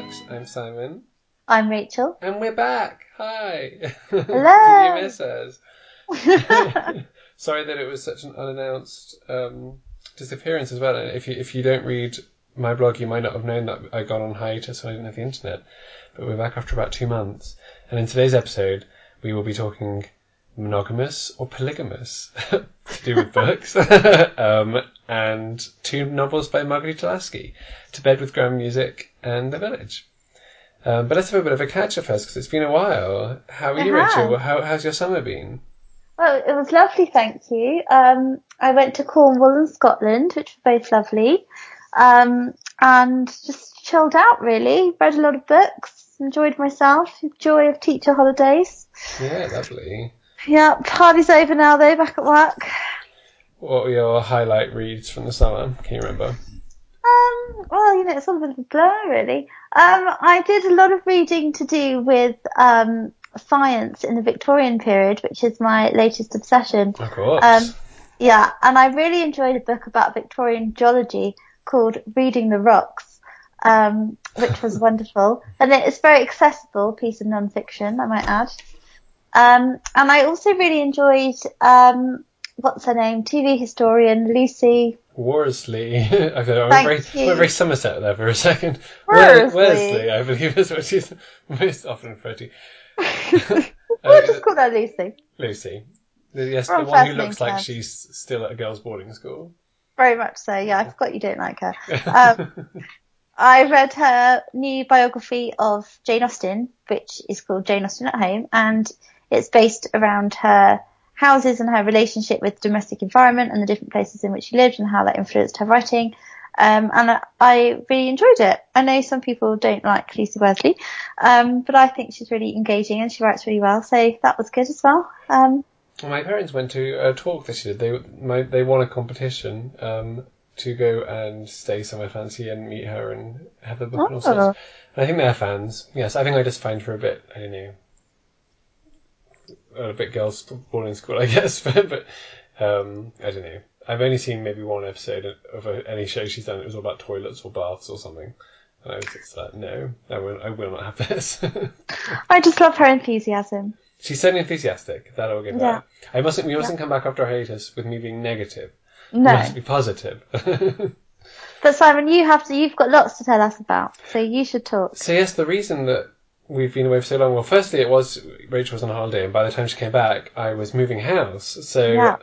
Books. I'm Simon. I'm Rachel. And we're back. Hi. Hello. Did you miss us? Sorry that it was such an unannounced um, disappearance as well. And if you if you don't read my blog, you might not have known that I got on hiatus when I didn't have the internet. But we're back after about two months. And in today's episode, we will be talking monogamous or polygamous to do with books, um, and two novels by Marghanita Laski, To Bed with Grand Music and The Village. Um, but let's have a bit of a catch up first because it's been a while. How are you, It Rachel? has. How, how's your summer been? Well, it was lovely, thank you. Um, I went to Cornwall and Scotland, which were both lovely, um, and just chilled out really. Read a lot of books, enjoyed myself. Joy of teacher holidays. Yeah, lovely. Yeah, party's over now though. Back at work. What were your highlight reads from the summer? Can you remember? Um, well, you know, it's all a bit of a blur, really. Um, I did a lot of reading to do with um, science in the Victorian period, which is my latest obsession. Of course. Um, yeah, and I really enjoyed a book about Victorian geology called Reading the Rocks, um, which was wonderful. And it's a very accessible piece of non-fiction, I might add. Um, and I also really enjoyed, um, what's her name? TV historian Lucy. Worsley. I. I went Thank very, went very Somerset there for a second. Worsley. Worsley, I believe is what she's most often referred to. We'll just call her Lucy. Lucy. Yes, the one who looks like terms. she's still at a girls' boarding school. Very much so. Yeah, I forgot you don't like her. Um, I read her new biography of Jane Austen, which is called Jane Austen at Home, and it's based around her houses and her relationship with domestic environment and the different places in which she lived and how that influenced her writing. Um, and I, I really enjoyed it. I know some people don't like Lucy Worsley, um, but I think she's really engaging and she writes really well, so that was good as well. Um, Well, my parents went to a talk that she did. They my, they won a competition um, to go and stay somewhere fancy and meet her and have the book and all Oh. sorts. And I think they're fans. Yes, I think I just find her a bit, I don't know, a bit girls' boarding school, I guess. but um, I don't know. I've only seen maybe one episode of any show she's done. It was all about toilets or baths or something. And I was just like, no, I will, I will not have this. I just love her enthusiasm. She's certainly enthusiastic. That I'll give Yeah. her. I mustn't. We mustn't come back after our hiatus with me being negative. We No. must be positive. But Simon, you have to, you've got lots to tell us about, so you should talk. so yes, the reason that we've been away for so long. Well, firstly, it was Rachel was on holiday, and by the time she came back, I was moving house. So Yeah.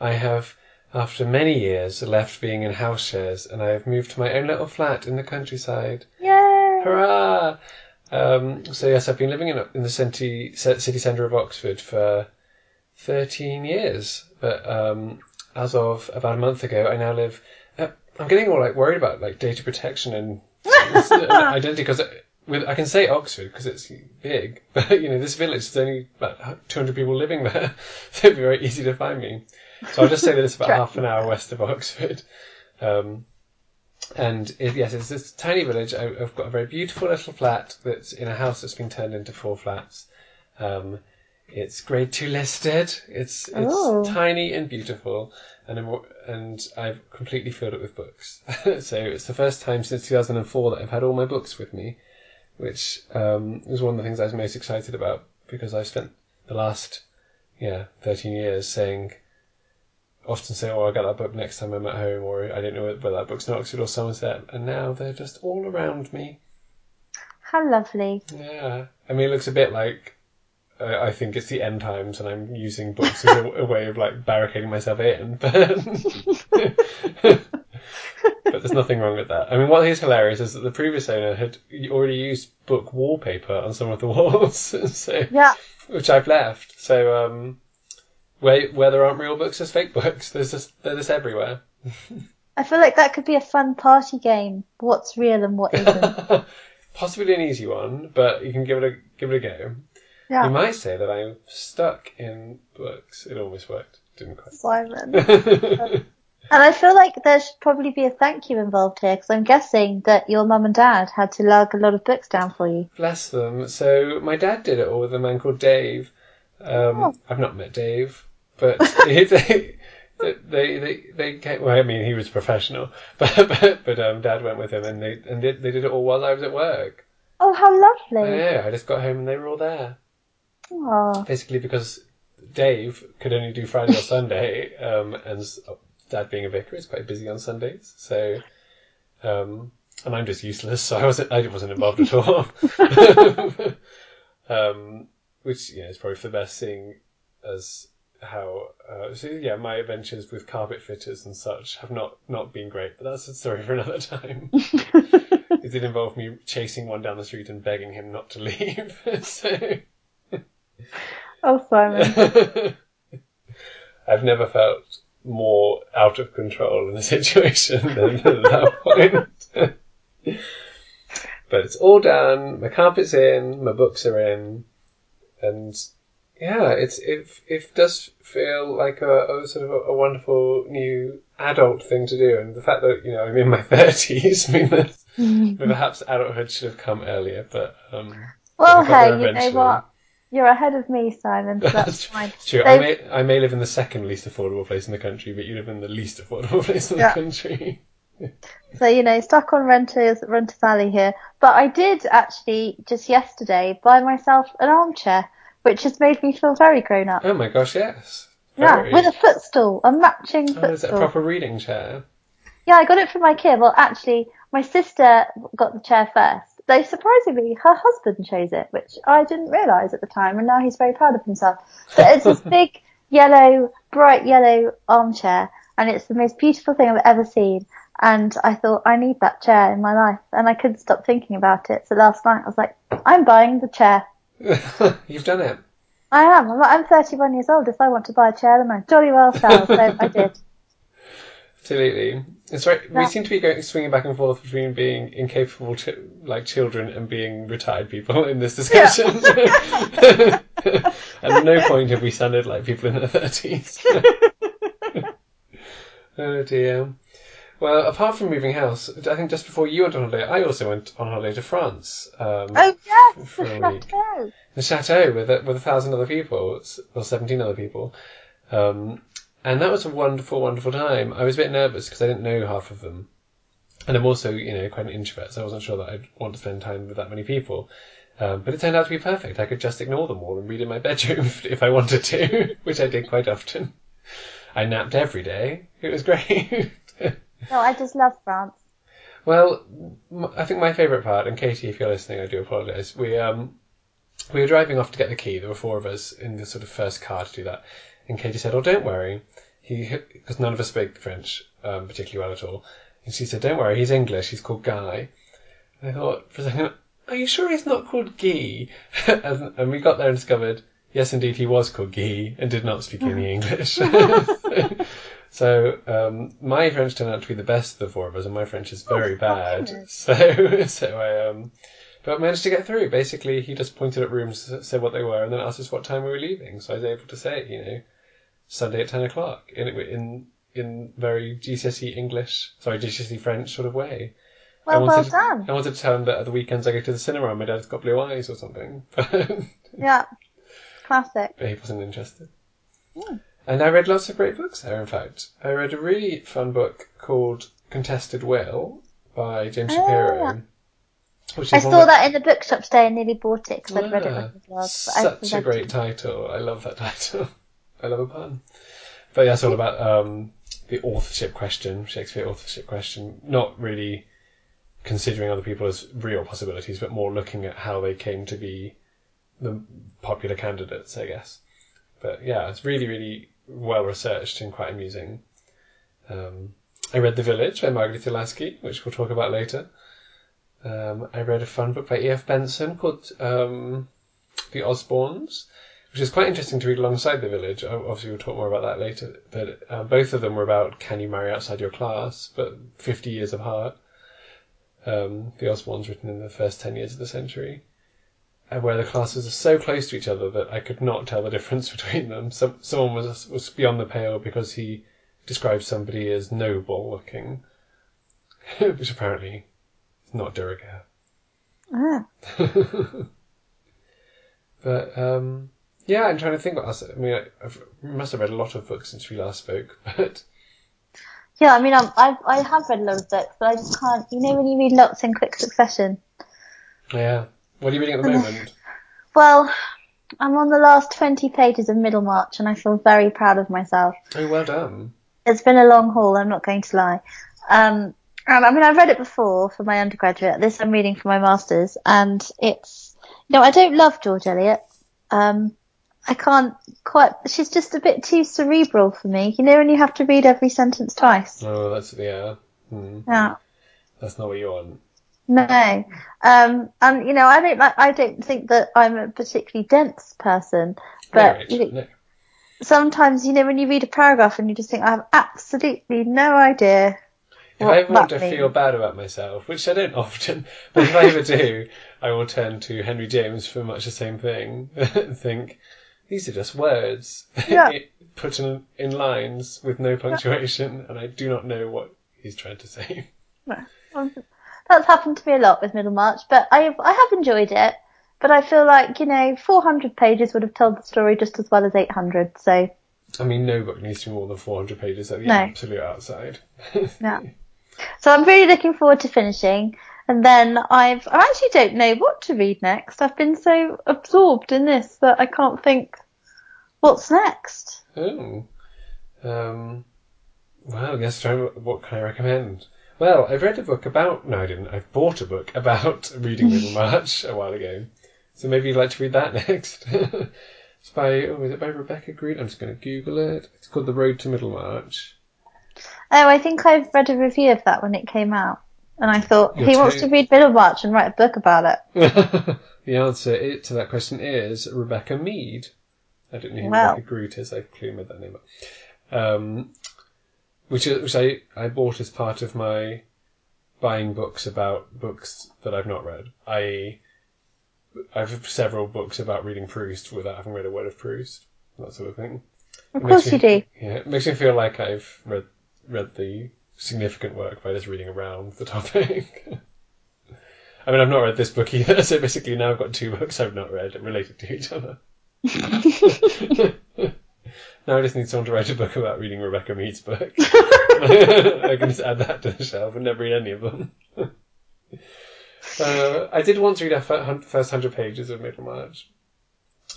I have, after many years, left being in house shares, and I have moved to my own little flat in the countryside. Yay! Hurrah! Um, so yes, I've been living in, in the city, city centre of Oxford for 13 years. But um, as of about a month ago, I now live. Uh, I'm getting all like worried about like data protection and identity because with I can say Oxford because it's big, but you know this village there's only about 200 people living there, so it'd be very easy to find me. So I'll just say that it's about half an hour west of Oxford. Um, and it, yes, it's this tiny village. I, I've got a very beautiful little flat that's in a house that's been turned into four flats. Um, it's grade two listed. It's it's Oh. tiny and beautiful, and I'm, and I've completely filled it with books. so it's the first time since 2004 that I've had all my books with me, which um, was one of the things I was most excited about because I spent the last yeah 13 years saying often say, "Oh, I got that book next time I'm at home," or "I don't know whether that book's in Oxford or Somerset," and now they're just all around me. How lovely. Yeah, I mean, it looks a bit like uh, I think it's the end times, and I'm using books as a, a way of like barricading myself in. But but there's nothing wrong with that. I mean, what is hilarious is that the previous owner had already used book wallpaper on some of the walls, so Yeah. which I've left. So um, where where there aren't real books, there's fake books. There's just they're just everywhere. I feel like that could be a fun party game. What's real and what isn't. Possibly an easy one, but you can give it a give it a go. You might say that I'm stuck in books. It almost worked. Didn't quite. Simon. And I feel like there should probably be a thank you involved here because I'm guessing that your mum and dad had to lug a lot of books down for you. Bless them. So my dad did it all with a man called Dave. Um, Oh. I've not met Dave, but they, they, they, they, came, well, I mean, he was professional, but, but, but, um, dad went with him and they, and they, they did it all while I was at work. Oh, how lovely. Yeah, I just got home and they were all there. Oh, Basically because Dave could only do Friday or Sunday, um, and Dad being a vicar is quite busy on Sundays, so um, and I'm just useless, so I wasn't I wasn't involved at all. um, which you know is probably for the best, seeing as how uh, so yeah, my adventures with carpet fitters and such have not not been great, but that's a story for another time. it did involve me chasing one down the street and begging him not to leave. so oh, Simon. I've never felt more out of control in the situation than at that point. but it's all done. My carpet's in. My books are in, and yeah, it's it it does feel like a, a sort of a, a wonderful new adult thing to do. And the fact that you know I'm in my thirties means that perhaps adulthood should have come earlier. But um, well, I got there hey, you know what? You're ahead of me, Simon, so that's fine. True. So- I may I may live in the second least affordable place in the country, but you live in the least affordable place in Yeah. the country. So, you know, stuck on Renters, Renters Alley here. But I did actually, just yesterday, buy myself an armchair, which has made me feel very grown up. Oh my gosh, yes. Yeah, with a footstool, a matching Oh, is it a proper reading chair? Yeah, I got it for my kid. Well, actually, my sister got the chair first. Though surprisingly, her husband chose it, which I didn't realise at the time, and now he's very proud of himself. So it's this big yellow, bright yellow armchair, and it's the most beautiful thing I've ever seen. And I thought, I need that chair in my life, and I couldn't stop thinking about it. So last night I was like, I'm buying the chair. You've done it. I am. I'm, I'm 31 years old. If I want to buy a chair, then I jolly well shall. So I did. Absolutely. It's right. We seem to be going, swinging back and forth between being incapable, ch- like children, and being retired people in this discussion. At no point have we sounded like people in their thirties. oh dear. Well, apart from moving house, I think just before you went on holiday, I also went on holiday to France. Um, Oh yes, the chateau. the chateau with a, with a thousand other people, or seventeen other people, um, and that was a wonderful, wonderful time. I was a bit nervous because I didn't know half of them, and I'm also, you know, quite an introvert, so I wasn't sure that I'd want to spend time with that many people. Um, but it turned out to be perfect. I could just ignore them all and read in my bedroom if, I wanted to, which I did quite often. I napped every day. It was great. No, I just love France. Well, I think my favourite part, and Katie, if you're listening, I do apologise. We um we were driving off to get the key. There were four of us in the sort of first car to do that, and Katie said, "Oh, don't worry." He because none of us spoke French um, particularly well at all, and she said, "Don't worry, he's English. He's called Guy." And I thought for a second, "Are you sure he's not called Guy?" and, and we got there and discovered, yes, indeed, he was called Guy and did not speak any English. So um, my French turned out to be the best of the four of us, and my French is very Oh, bad. goodness. So so I um, but managed to get through. Basically, he just pointed at rooms, said what they were, and then asked us what time we were leaving. So I was able to say, you know, Sunday at ten o'clock in in in very GCSE English, sorry GCSE French sort of way. I Well, well wanted to- done. I wanted to tell him that at the weekends I go to the cinema and my dad's got blue eyes or something, Yeah, classic. But he wasn't interested. Hmm. And I read lots of great books there, in fact. I read a really fun book called Contested Will by James Oh, Shapiro. yeah. I saw that in the bookshop today and nearly bought it because I'd read it Ah, on the blog. Such a great title. I love that title. I love a pun. But yeah, it's all about um, the authorship question, Shakespeare authorship question. Not really considering other people as real possibilities, but more looking at how they came to be the popular candidates, I guess. But yeah, it's really, really well researched and quite amusing. Um, I read The Village by Margaret Laski, which we'll talk about later. Um, I read a fun book by E.F. Benson called um, The Osbornes, which is quite interesting to read alongside The Village. Obviously, we'll talk more about that later. But uh, both of them were about can you marry outside your class, but 50 years apart. Um, the Osbornes written in the first 10 years of the century. And where the classes are so close to each other that I could not tell the difference between them. Some, someone was, was beyond the pale because he described somebody as noble looking, which apparently not de. Ah. but um, yeah, I'm trying to think what else. I mean, I I've, must have read a lot of books since we last spoke, but Yeah, I mean, I'm, I've, I have read a lot of books, but I just can't. You know, when you read lots in quick succession, Yeah. What are you reading at the moment? Well, I'm on the last 20 pages of Middlemarch and I feel very proud of myself. Oh, well done. It's been a long haul, I'm not going to lie. Um, and I mean, I've read it before for my undergraduate. This I'm reading for my master's and it's, you know, I don't love George Eliot. Um, I can't quite, she's just a bit too cerebral for me. You know, when you have to read every sentence twice. Oh, that's, yeah. Hmm. Yeah. That's not what you want. No. Um, and you know, I don't like, I don't think that I'm a particularly dense person, but no, you no. sometimes, you know, when you read a paragraph and you just think, I have absolutely no idea. If what I ever want to means. feel bad about myself, which I don't often, but if I ever do, I will turn to Henry James for much the same thing and think, these are just words Yeah. put in, in lines with no punctuation, and I do not know what he's trying to say. That's happened to me a lot with Middlemarch, but I I have enjoyed it. But I feel like you know, 400 pages would have told the story just as well as 800. So I mean, no book needs to be more than 400 pages at the No. absolute outside. yeah. So I'm really looking forward to finishing. And then I've I actually don't know what to read next. I've been so absorbed in this that I can't think what's next. Oh. Um, well, yes, try, what can I recommend? Well, I've read a book about, no I didn't, I've bought a book about reading Middlemarch a while ago. So maybe you'd like to read that next. it's by, oh, is it by Rebecca Green? I'm just going to Google it. It's called The Road to Middlemarch. Oh, I think I've read a review of that when it came out. And I thought, You're he wants to read Middlemarch and write a book about it. the answer to that question is Rebecca Mead. I don't know who Wow. Rebecca Groot is. I've clearly made that name up. Um, which is, which I, I bought as part of my buying books about books that I've not read. I I have several books about reading Proust without having read a word of Proust. That sort of thing. Of course makes you do. Yeah, it makes me feel like I've read read the significant work by just reading around the topic. I mean, I've not read this book either, so basically now I've got two books I've not read related to each other. now I just need someone to write a book about reading Rebecca Mead's book. I can just add that to the shelf and never read any of them. uh, I did once read hun- first hundred pages of Middlemarch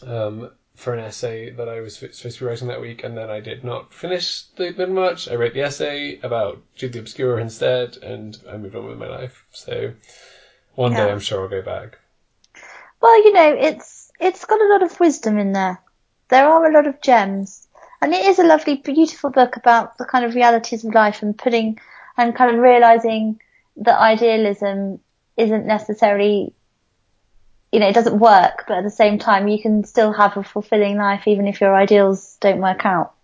um, for an essay that I was supposed to be writing that week, and then I did not finish the Middlemarch. I wrote the essay about Jude the Obscure instead, and I moved on with my life. So one day I'm sure I'll go back. Well, you know, it's it's got a lot of wisdom in there. There are a lot of gems, and it is a lovely, beautiful book about the kind of realities of life and putting and kind of realizing that idealism isn't necessarily, you know, it doesn't work, but at the same time, you can still have a fulfilling life even if your ideals don't work out.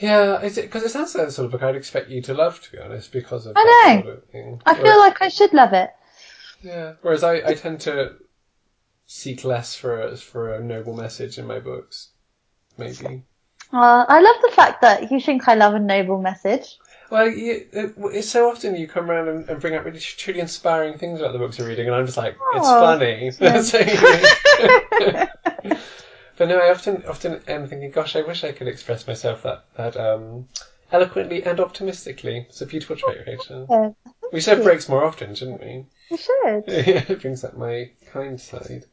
Yeah, because it, sounds like the sort of book I'd expect you to love, to be honest, because of I that know. sort of thing. I feel like I should love it. Yeah. Whereas I, I tend to seek less for a, for a noble message in my books. Maybe. Well, I love the fact that you think I love a noble message. Well, you, it, it's so often you come around and, and bring up really truly inspiring things about the books you're reading, and I'm just like, it's Oh, funny. yeah. But no, I often often am thinking, gosh, I wish I could express myself that that um, eloquently and optimistically. It's a beautiful trait, Rachel. We should have breaks more often, shouldn't we? We should. yeah, it brings out my kind side.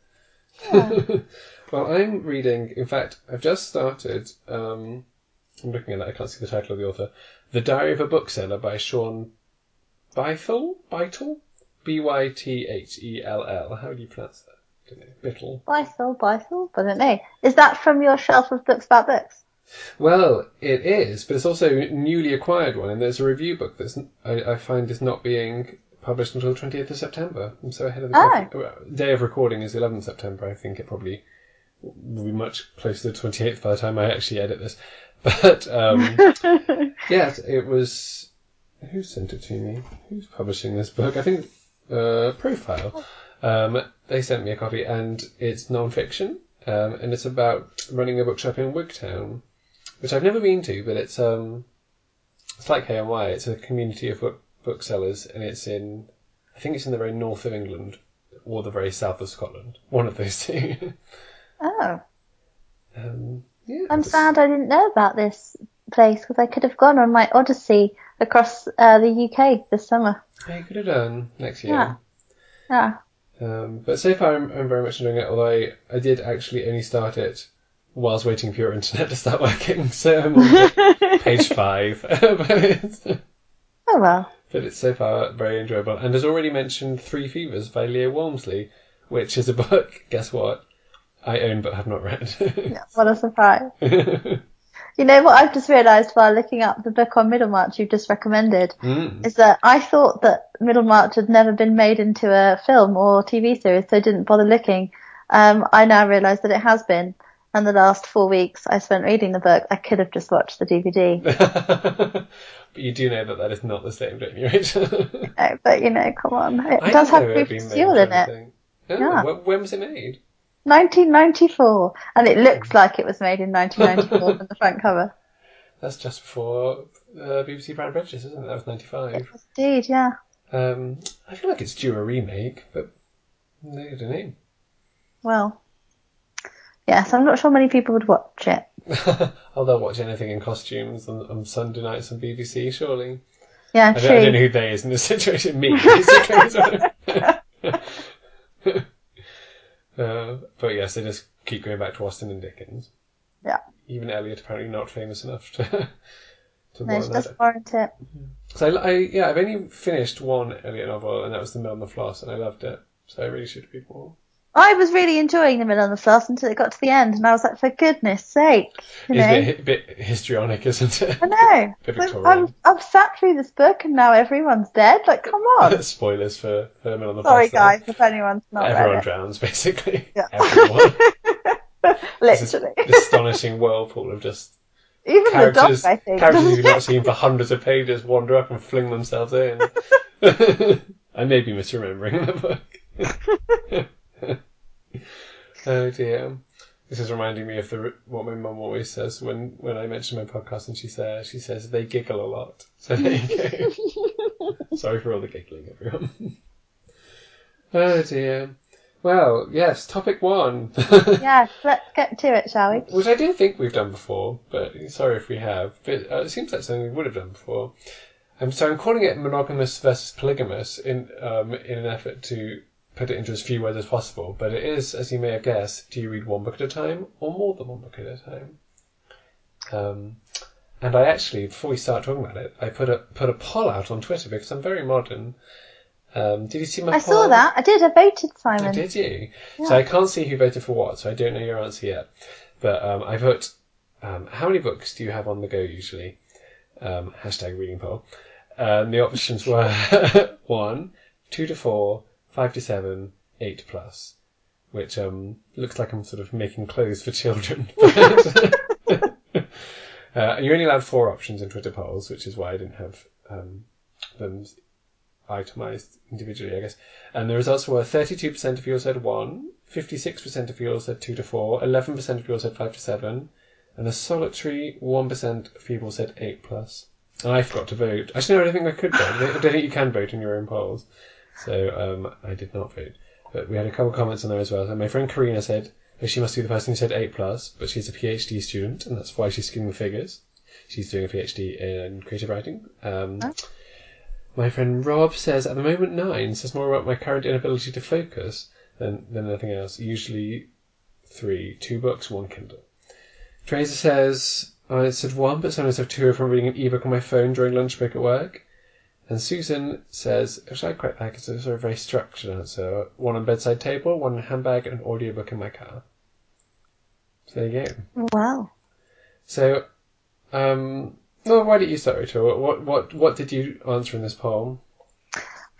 Yeah. well, I'm reading. In fact, I've just started. Um, I'm looking at it. I can't see the title of the author. The Diary of a Bookseller by Shaun Bythell. Bytell. B y t h e l l. How do you pronounce that? I don't know. Bittle. Bicel, Bicel, I don't know. Is that from your shelf of books about books? Well, it is, but it's also a newly acquired one, and there's a review book that I, I find is not being published until the 20th of September. I'm so ahead of the Oh. Day of recording is 11th September. I think it probably will be much closer to the 28th by the time I actually edit this. But um, yeah, it was. Who sent it to me? Who's publishing this book? I think uh, Profile. Um, they sent me a copy, and it's non-fiction, um, and it's about running a bookshop in Wigtown, which I've never been to, but it's um, it's like Hay-on-Wye. It's a community of book booksellers, and it's in, I think it's in the very north of England or the very south of Scotland. One of those two. Oh, um, yeah, I'm sad I didn't know about this place because I could have gone on my odyssey across uh, the UK this summer. Yeah, you could have done next year. Yeah. Yeah. Um, but so far, I'm, I'm very much enjoying it. Although I, I did actually only start it whilst waiting for your internet to start working, so I'm on page five. but, it's, Oh well. but it's so far very enjoyable, and has already mentioned Three Fevers by Leo Walmsley, which is a book. Guess what? I own but have not read. What a surprise. You know what I've just realised while looking up the book on Middlemarch you've just recommended Mm. is that I thought that Middlemarch had never been made into a film or TV series, so I didn't bother looking. Um, I now realise that it has been. And the last four weeks I spent reading the book. I could have just watched the DVD. but you do know that that is not the same, don't you, Rachel? No, but you know, come on. It I does have know it had Rufus been made Sewell in it. anything. Oh, Yeah. when was it made? 1994. And it looks like it was made in 1994 from the front cover. That's just before uh, BBC Pride and Prejudice, isn't it? That was 95. Indeed, yeah. Um, I feel like it's due a remake, but no, I don't know. Well, yes, I'm not sure many people would watch it. oh, they'll watch anything in costumes on, on Sunday nights on BBC, surely. Yeah, I don't, I don't know who they is in this situation. Me, basically. Uh, but yes, they just keep going back to Austen and Dickens. Yeah. Even Eliot apparently not famous enough to to No, warrant doesn't warrant it. So I, I yeah, I've only finished one Eliot novel, and that was The Mill on the Floss, and I loved it. So I really should read more. I was really enjoying the Mill on the Floss until it got to the end, and I was like, for goodness sake, you It's know. a bit, bit histrionic, isn't it? I know. I'm, I've sat through this book and now everyone's dead. Like, come on. Spoilers for, for The Mill on the Sorry, Floss. there. guys, if anyone's not Everyone drowns, basically. Yeah. Everyone. Literally. astonishing whirlpool of just Even the dog, characters, I think. characters you've not seen for hundreds of pages wander up and fling themselves in. I may be misremembering the book. Oh dear. This is reminding me of the what my mum always says when, when I mention my podcast, and she says she says they giggle a lot. So there you go. Sorry for all the giggling, everyone. oh dear. Well, yes, topic one. yes, let's get to it, shall we? Which I don't think we've done before, but sorry if we have. But uh, it seems like something we would have done before. Um, so I'm calling it monogamous versus polygamous in um, in an effort to put it into as few words as possible. But it is, as you may have guessed, do you read one book at a time or more than one book at a time? Um, and I actually, before we start talking about it, I put a put a poll out on Twitter because I'm very modern. Um, did you see my I poll? saw that. I did. I voted, Oh, Simon. did you? Yeah. So I can't see who voted for what, so I don't know your answer yet. But um, I put, um, how many books do you have on the go usually? Um, hashtag reading poll. Um, the options were one, two to four, five to seven, eight plus, which um, looks like I'm sort of making clothes for children. uh, you only allowed four options in Twitter polls, which is why I didn't have um, them itemized individually, I guess. And the results were 32% of you all said 1, 56% of you all said 2 to 4, 11% of you all said 5 to 7, and a solitary 1% of people said 8 plus. And I forgot to vote. Actually, no, I don't think I could vote. I don't think you can vote in your own polls. So um, I did not vote. But we had a couple of comments on there as well. So my friend Karina said, oh, she must be the person who said 8 plus, but she's a PhD student, and that's why she's skimming the figures. She's doing a PhD in creative writing. Um, Oh. my friend Rob says at the moment nine says more about my current inability to focus than, than anything else. Usually three, two books, one Kindle. Fraser says I said one, but sometimes I have two if I'm reading an ebook on my phone during lunch break at work. And Susan says, which I quite like, it's a sort of very structured answer. One on bedside table, one in handbag, and an audiobook in my car. So there you go. Wow. So, um, well, why don't you start, Rachel? What, what, what, what did you answer in this poll?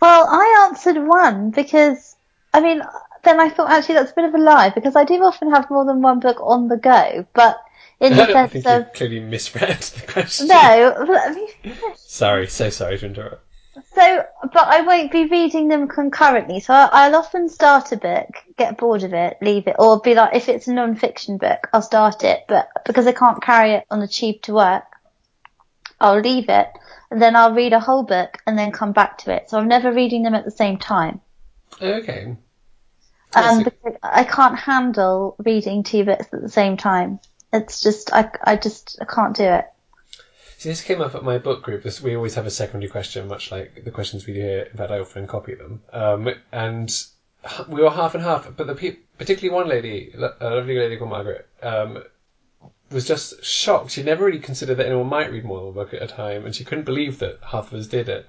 Well, I answered one because, I mean, then I thought actually that's a bit of a lie because I do often have more than one book on the go, but in the sense think of clearly misread the question. no, I mean, Sorry, so sorry to interrupt. so but I won't be reading them concurrently. So I'll often start a book, get bored of it, leave it, or be like if it's a non-fiction book, I'll start it, but because I can't carry it on the tube to work, I'll leave it, and then I'll read a whole book and then come back to it. So I'm never reading them at the same time. Okay. Um, because I can't handle reading two books at the same time. It's just, I, I just, I can't do it. See, this came up at my book group. This, we always have a secondary question, much like the questions we do here. In fact, I often copy them. Um, and we were half and half, but the pe- particularly one lady, a lovely lady called Margaret, um, was just shocked. She never really considered that anyone might read more than one book at a time, and she couldn't believe that half of us did it.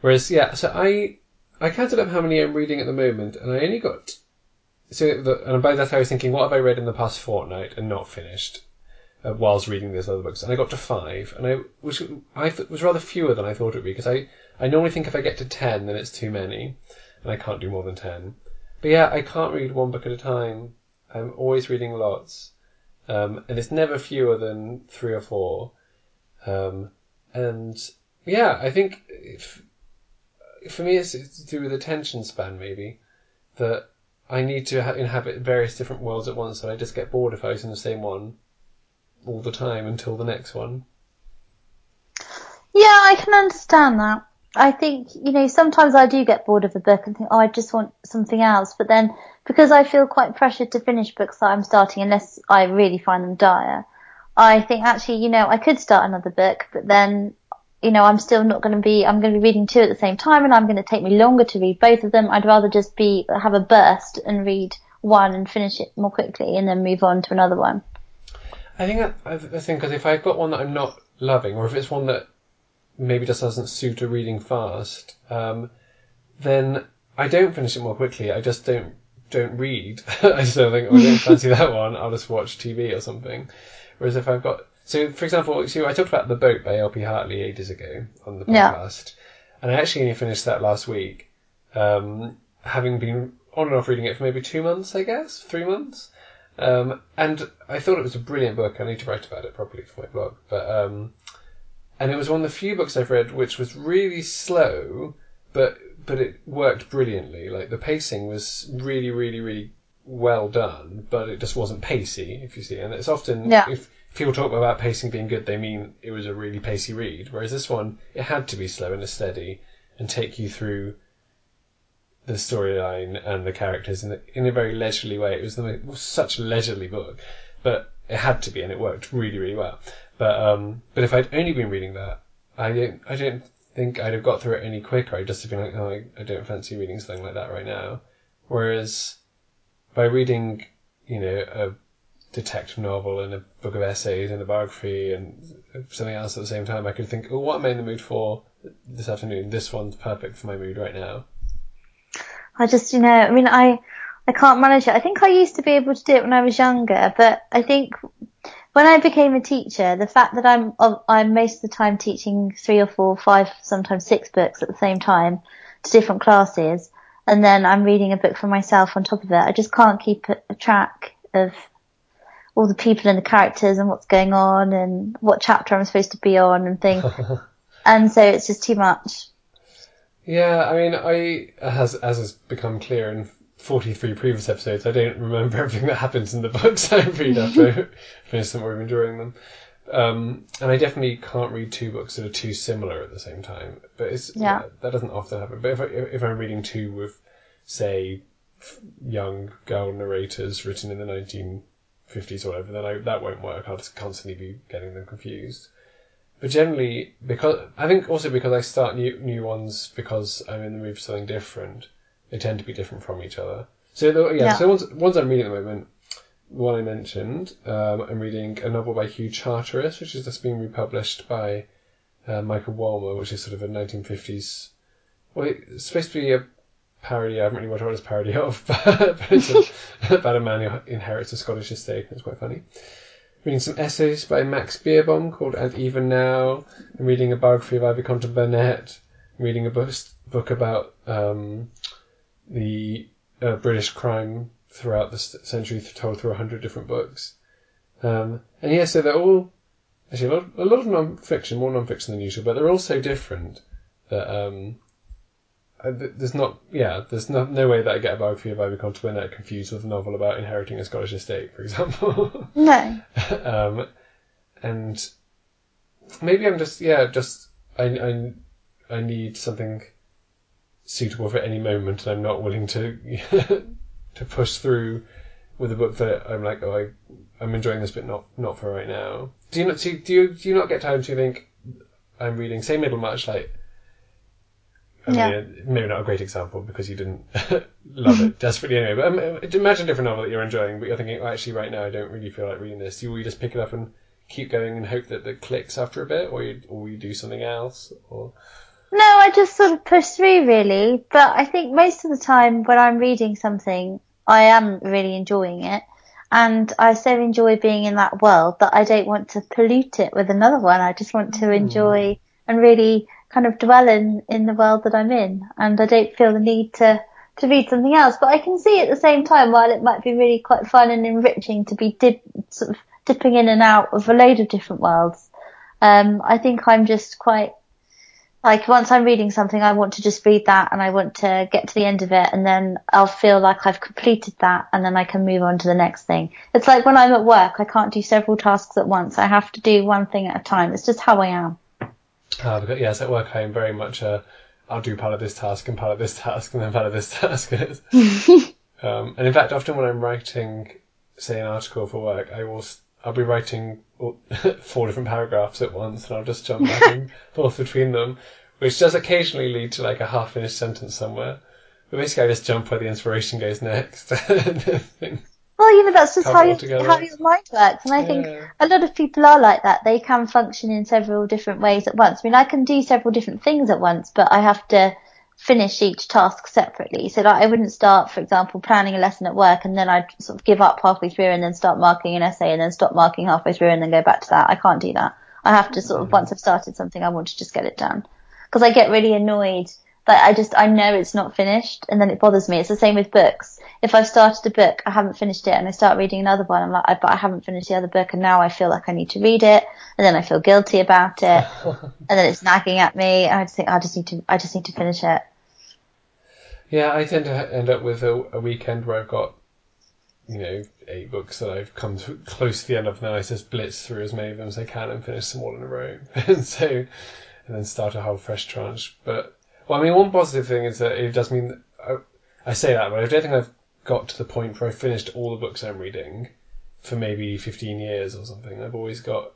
Whereas, yeah, so I I counted up how many I'm reading at the moment, and I only got so the, and by that I was thinking, what have I read in the past fortnight and not finished uh, whilst reading these other books? And I got to five, and I which I th- was rather fewer than I thought it would be because I I normally think if I get to ten, then it's too many, and I can't do more than ten. But yeah, I can't read one book at a time. I'm always reading lots, um, and it's never fewer than three or four. Um, and yeah, I think if, for me it's, it's to do with attention span maybe that I need to ha- inhabit various different worlds at once, and I just get bored if I was in the same one all the time until the next one. Yeah, I can understand that. I think, you know, sometimes I do get bored of a book and think, oh, I just want something else. But then because I feel quite pressured to finish books that I'm starting unless I really find them dire, I think actually, you know, I could start another book, but then, you know, I'm still not going to be, I'm going to be reading two at the same time and I'm going to take me longer to read both of them. I'd rather just be, have a burst and read one and finish it more quickly and then move on to another one. I think that, I think because if I've got one that I'm not loving, or if it's one that maybe just doesn't suit a reading fast, um, then I don't finish it more quickly. I just don't don't read. I just don't think, oh, I don't fancy that one. I'll just watch TV or something. Whereas if I've got, so for example, see, I talked about The Boat by L.P. Hartley ages ago on the podcast, yeah. and I actually only finished that last week, um, having been on and off reading it for maybe two months, I guess, three months. Um, and I thought it was a brilliant book. I need to write about it properly for my blog, but um, and it was one of the few books I've read which was really slow, but but it worked brilliantly. Like the pacing was really, really, really well done, but it just wasn't pacey, if you see. And it's often yeah. if people talk about pacing being good, they mean it was a really pacey read. Whereas this one, it had to be slow and steady and take you through the storyline and the characters in, the, in a very leisurely way. It was, the, it was such a leisurely book, but it had to be, and it worked really, really well. But um, but if I'd only been reading that, I don't I don't think I'd have got through it any quicker. I'd just have been like, oh, I, I don't fancy reading something like that right now. Whereas by reading, you know, a detective novel and a book of essays and a biography and something else at the same time, I could think, oh, what am I in the mood for this afternoon? This one's perfect for my mood right now. I just, you know, I mean, I, I can't manage it. I think I used to be able to do it when I was younger, but I think when I became a teacher, the fact that I'm I'm most of the time teaching three or four, five, sometimes six books at the same time to different classes, and then I'm reading a book for myself on top of it. I just can't keep a, track of all the people and the characters and what's going on and what chapter I'm supposed to be on and things. and so it's just too much. Yeah, I mean, I as as has become clear in 43 previous episodes, I don't remember everything that happens in the books I read after I finish them or even during them. Um, and I definitely can't read two books that are too similar at the same time. But it's yeah. that doesn't often happen. But if I, if I'm reading two with, say, young girl narrators written in the 1950s or whatever, then I, that won't work. I'll just constantly be getting them confused. But generally, because I think also because I start new new ones because I'm in the mood for something different they tend to be different from each other. So the, yeah, yeah, so ones, ones I'm reading at the moment, one I mentioned, um, I'm reading a novel by Hugh Charteris, which is just being republished by uh, Michael Walmer, which is sort of a 1950s. Well, it's supposed to be a parody. I haven't really watched what it's parody of, but it's a, about a man who inherits a Scottish estate. It's quite funny. Reading some essays by Max Beerbohm called And Even Now. I'm reading a biography of Ivy Compton-Burnett. I'm reading a book, book about um, the uh, British crime throughout the century, told through a hundred different books. Um, and yeah, so they're all actually a lot, a lot of non-fiction, more non-fiction than usual, but they're all so different that um, there's not, yeah, there's no, no way that I get a biography of Ivy Compton-Burnett confused with a novel about inheriting a Scottish estate, for example. No. um, and maybe I'm just, yeah, just I, I, I need something suitable for any moment, and I'm not willing to to push through with a book that I'm like, oh, I, I'm enjoying this, but not not for right now. Do you not see? Do you do you not get times to think I'm reading, say Middlemarch, like I Yeah. mean, maybe not a great example because you didn't love it desperately anyway. But um, imagine a different novel that you're enjoying, but you're thinking, oh, actually, right now I don't really feel like reading this. Do you just pick it up and keep going and hope that it clicks after a bit, or you, or you do something else? Or No, I just sort of push through really. But I think most of the time when I'm reading something, I am really enjoying it. And I so enjoy being in that world that I don't want to pollute it with another one. I just want to enjoy and really kind of dwell in, in the world that I'm in. And I don't feel the need to, to read something else. But I can see at the same time, while it might be really quite fun and enriching to be dip, sort of dipping in and out of a load of different worlds, um, I think I'm just quite like once I'm reading something, I want to just read that and I want to get to the end of it and then I'll feel like I've completed that and then I can move on to the next thing. It's like when I'm at work, I can't do several tasks at once. I have to do one thing at a time. It's just how I am. Uh, because, yes, at work I am very much a I'll do part of this task and part of this task and then part of this task. um, and in fact, often when I'm writing, say, an article for work, I will I'll be writing four different paragraphs at once, and I'll just jump back and forth between them, which does occasionally lead to like a half-finished sentence somewhere. But basically, I just jump where the inspiration goes next. Well, you know, that's just how, it you, all together. how your mind works. And I think a lot of people are like that. They can function in several different ways at once. I mean, I can do several different things at once, but I have to finish each task separately. So like, I wouldn't start, for example, planning a lesson at work and then I'd sort of give up halfway through and then start marking an essay and then stop marking halfway through and then go back to that. I can't do that. I have to sort of, mm-hmm. once I've started something, I want to just get it done. Because I get really annoyed that I just, I know it's not finished and then it bothers me. It's the same with books. If I've started a book, I haven't finished it and I start reading another one, I'm like, I, but I haven't finished the other book and now I feel like I need to read it and then I feel guilty about it and then it's nagging at me and I just think, I just need to, I just need to finish it. Yeah, I tend to end up with a, a weekend where I've got, you know, eight books that I've come to, close to the end of, and then I just blitz through as many of them as I can and finish them all in a row. and so, and then start a whole fresh tranche. But, well, I mean, one positive thing is that it does mean, I, I say that, but I don't think I've got to the point where I've finished all the books I'm reading for maybe 15 years or something. I've always got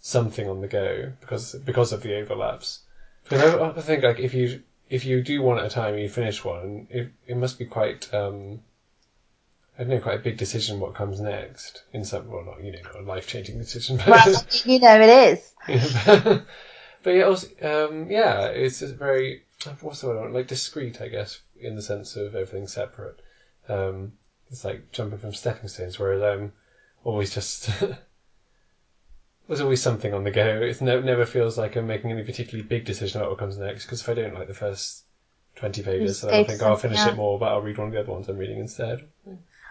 something on the go because, because of the overlaps. Because I, I think, like, if you, if you do one at a time and you finish one, it, it must be quite, um, I don't know, quite a big decision what comes next in some, well, not, you know, a life changing decision, but, Well, you know it is. but yeah, also, um, yeah, it's just very, what's the word like discreet, I guess, in the sense of everything separate. Um, it's like jumping from stepping stones, whereas I'm always just, there's always something on the go. It ne- never feels like I'm making any particularly big decision about what comes next, because if I don't like the first 20 pages, then I'll go think, oh, I'll finish it more, but I'll read one of the other ones I'm reading instead.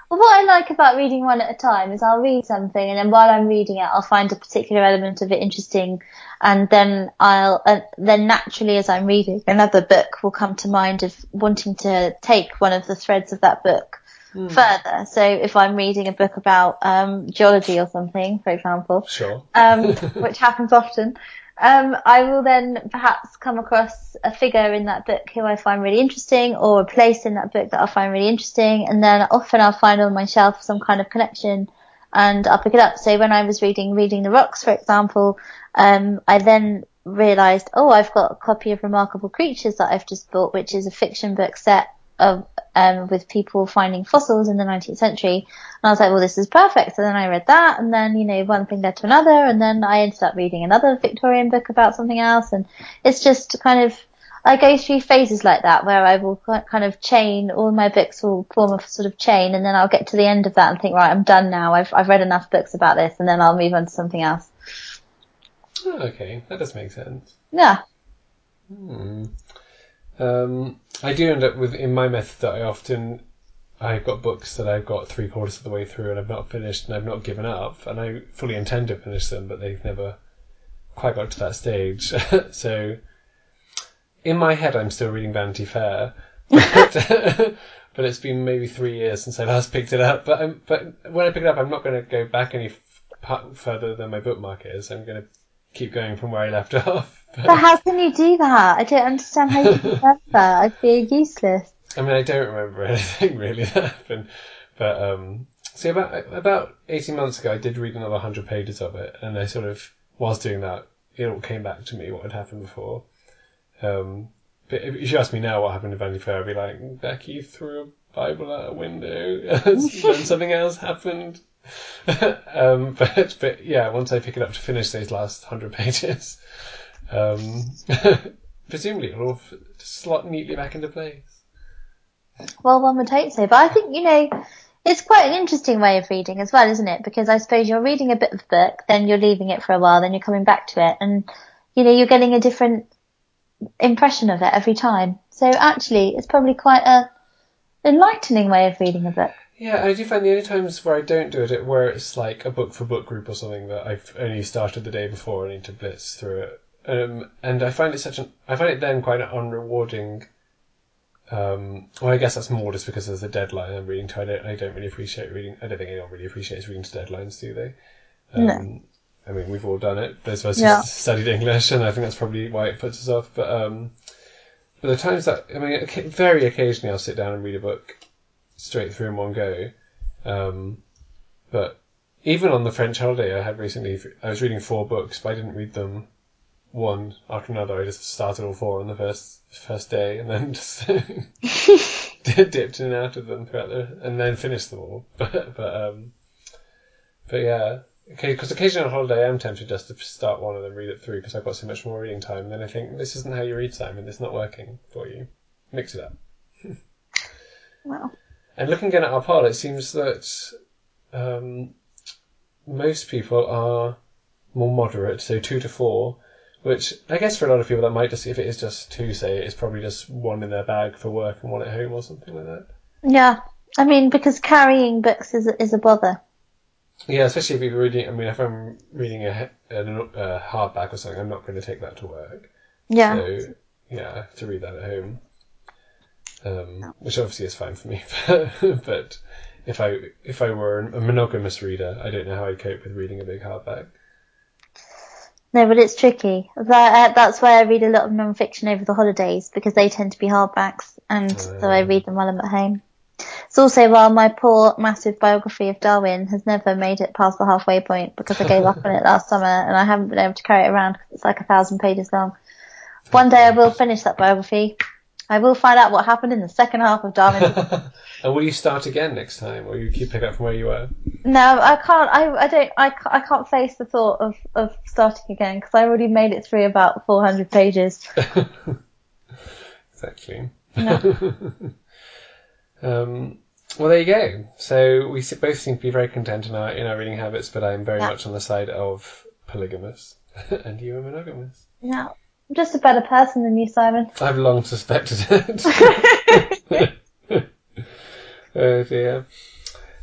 Well, what I like about reading one at a time is I'll read something and then while I'm reading it, I'll find a particular element of it interesting and then I'll, uh, then naturally as I'm reading, another book will come to mind of wanting to take one of the threads of that book further. So if I'm reading a book about, um, geology or something, for example, Sure. um, which happens often. Um, I will then perhaps come across a figure in that book who I find really interesting, or a place in that book that I find really interesting, and then often I'll find on my shelf some kind of connection, and I'll pick it up. So when I was reading Reading the Rocks, for example, um, I then realised, oh, I've got a copy of Remarkable Creatures that I've just bought, which is a fiction book set of um, with people finding fossils in the 19th century. And I was like, well, this is perfect. So then I read that, and then you know, one thing led to another, and then I ended up reading another Victorian book about something else, and it's just kind of. I go through phases like that where I will kind of chain all my books will form a sort of chain, and then I'll get to the end of that and think, right, I'm done now. I've I've read enough books about this, and then I'll move on to something else. Oh, okay, that does make sense. Yeah. Hmm. Um, I do end up with in my method that I often I've got books that I've got three quarters of the way through and I've not finished and I've not given up and I fully intend to finish them, but they've never quite got to that stage. so in my head, I'm still reading Vanity Fair, but, but it's been maybe three years since I last picked it up. But I'm, but when I pick it up, I'm not going to go back any f- further than my bookmark is. I'm going to keep going from where I left off. But how can you do that? I don't understand how you can remember. I feel useless. I mean, I don't remember anything really that happened, but um, see, about about eighteen months ago, I did read another hundred pages of it, and I sort of, whilst doing that, it all came back to me what had happened before. Um, but if if you ask me now what happened to Vanity Fair, I'd be like, Becky threw a Bible out a window, and then something else happened. Um, but but yeah, once I pick it up to finish those last hundred pages, um, presumably it'll slot neatly back into place. Well, one would hope so. But I think, you know, it's quite an interesting way of reading as well, isn't it? Because I suppose you're reading a bit of book, then you're leaving it for a while, then you're coming back to it, and, you know, you're getting a different impression of it every time. So actually, it's probably quite a enlightening way of reading a book. Yeah, I do find the only times where I don't do it, it where it's like a book for book group or something that I've only started the day before and need to blitz through it. Um, and I find it such an, I find it then quite unrewarding. Um, well, I guess that's more just because there's a deadline I'm reading to. I don't, I don't really appreciate reading. I don't think anyone really appreciates reading to deadlines, do they? Um, No. I mean, we've all done it. Those of us Yeah. who studied English, and I think that's probably why it puts us off. But um, but the times that I mean, very occasionally I'll sit down and read a book straight through in one go. Um, but even on the French holiday I had recently, I was reading four books, but I didn't read them one after another. I just started all four on the first first day, and then just dipped in and out of them throughout the, and then finished them all. But but um, but yeah. Okay, because occasionally on holiday I am tempted just to start one and then read it through because I've got so much more reading time. And then I think this isn't how you read, Simon. It's not working for you. Mix it up. Well, And looking again at our poll, it seems that um, most people are more moderate, so two to four, which I guess for a lot of people that might just, if it is just two, say, it's probably just one in their bag for work and one at home or something like that. yeah. I mean, because carrying books is a, is a bother. Yeah, especially if you're reading, I mean, if I'm reading a, a, a hardback or something, I'm not going to take that to work. Yeah. So, yeah, I have to read that at home. Um, which obviously is fine for me, but, if I if I were a monogamous reader, I don't know how I'd cope with reading a big hardback. No, but it's tricky. That, uh, that's why I read a lot of non-fiction over the holidays because they tend to be hardbacks, and so I read them while I'm at home. It's also while my poor massive biography of Darwin has never made it past the halfway point because I gave up on it last summer and I haven't been able to carry it around because it's like a thousand pages long. One day I will finish that biography. I will find out what happened in the second half of Darwin. and will you start again next time, or will you keep picking up from where you were? no, I can't. I, I don't. I I can't face the thought of of starting again because I already made it through about 400 pages. exactly. No. um, well, there you go. So we both seem to be very content in our in our reading habits, but I'm very Yeah. much on the side of polygamous, and you are monogamous. No, I'm just a better person than you, Simon. I've long suspected it. oh dear.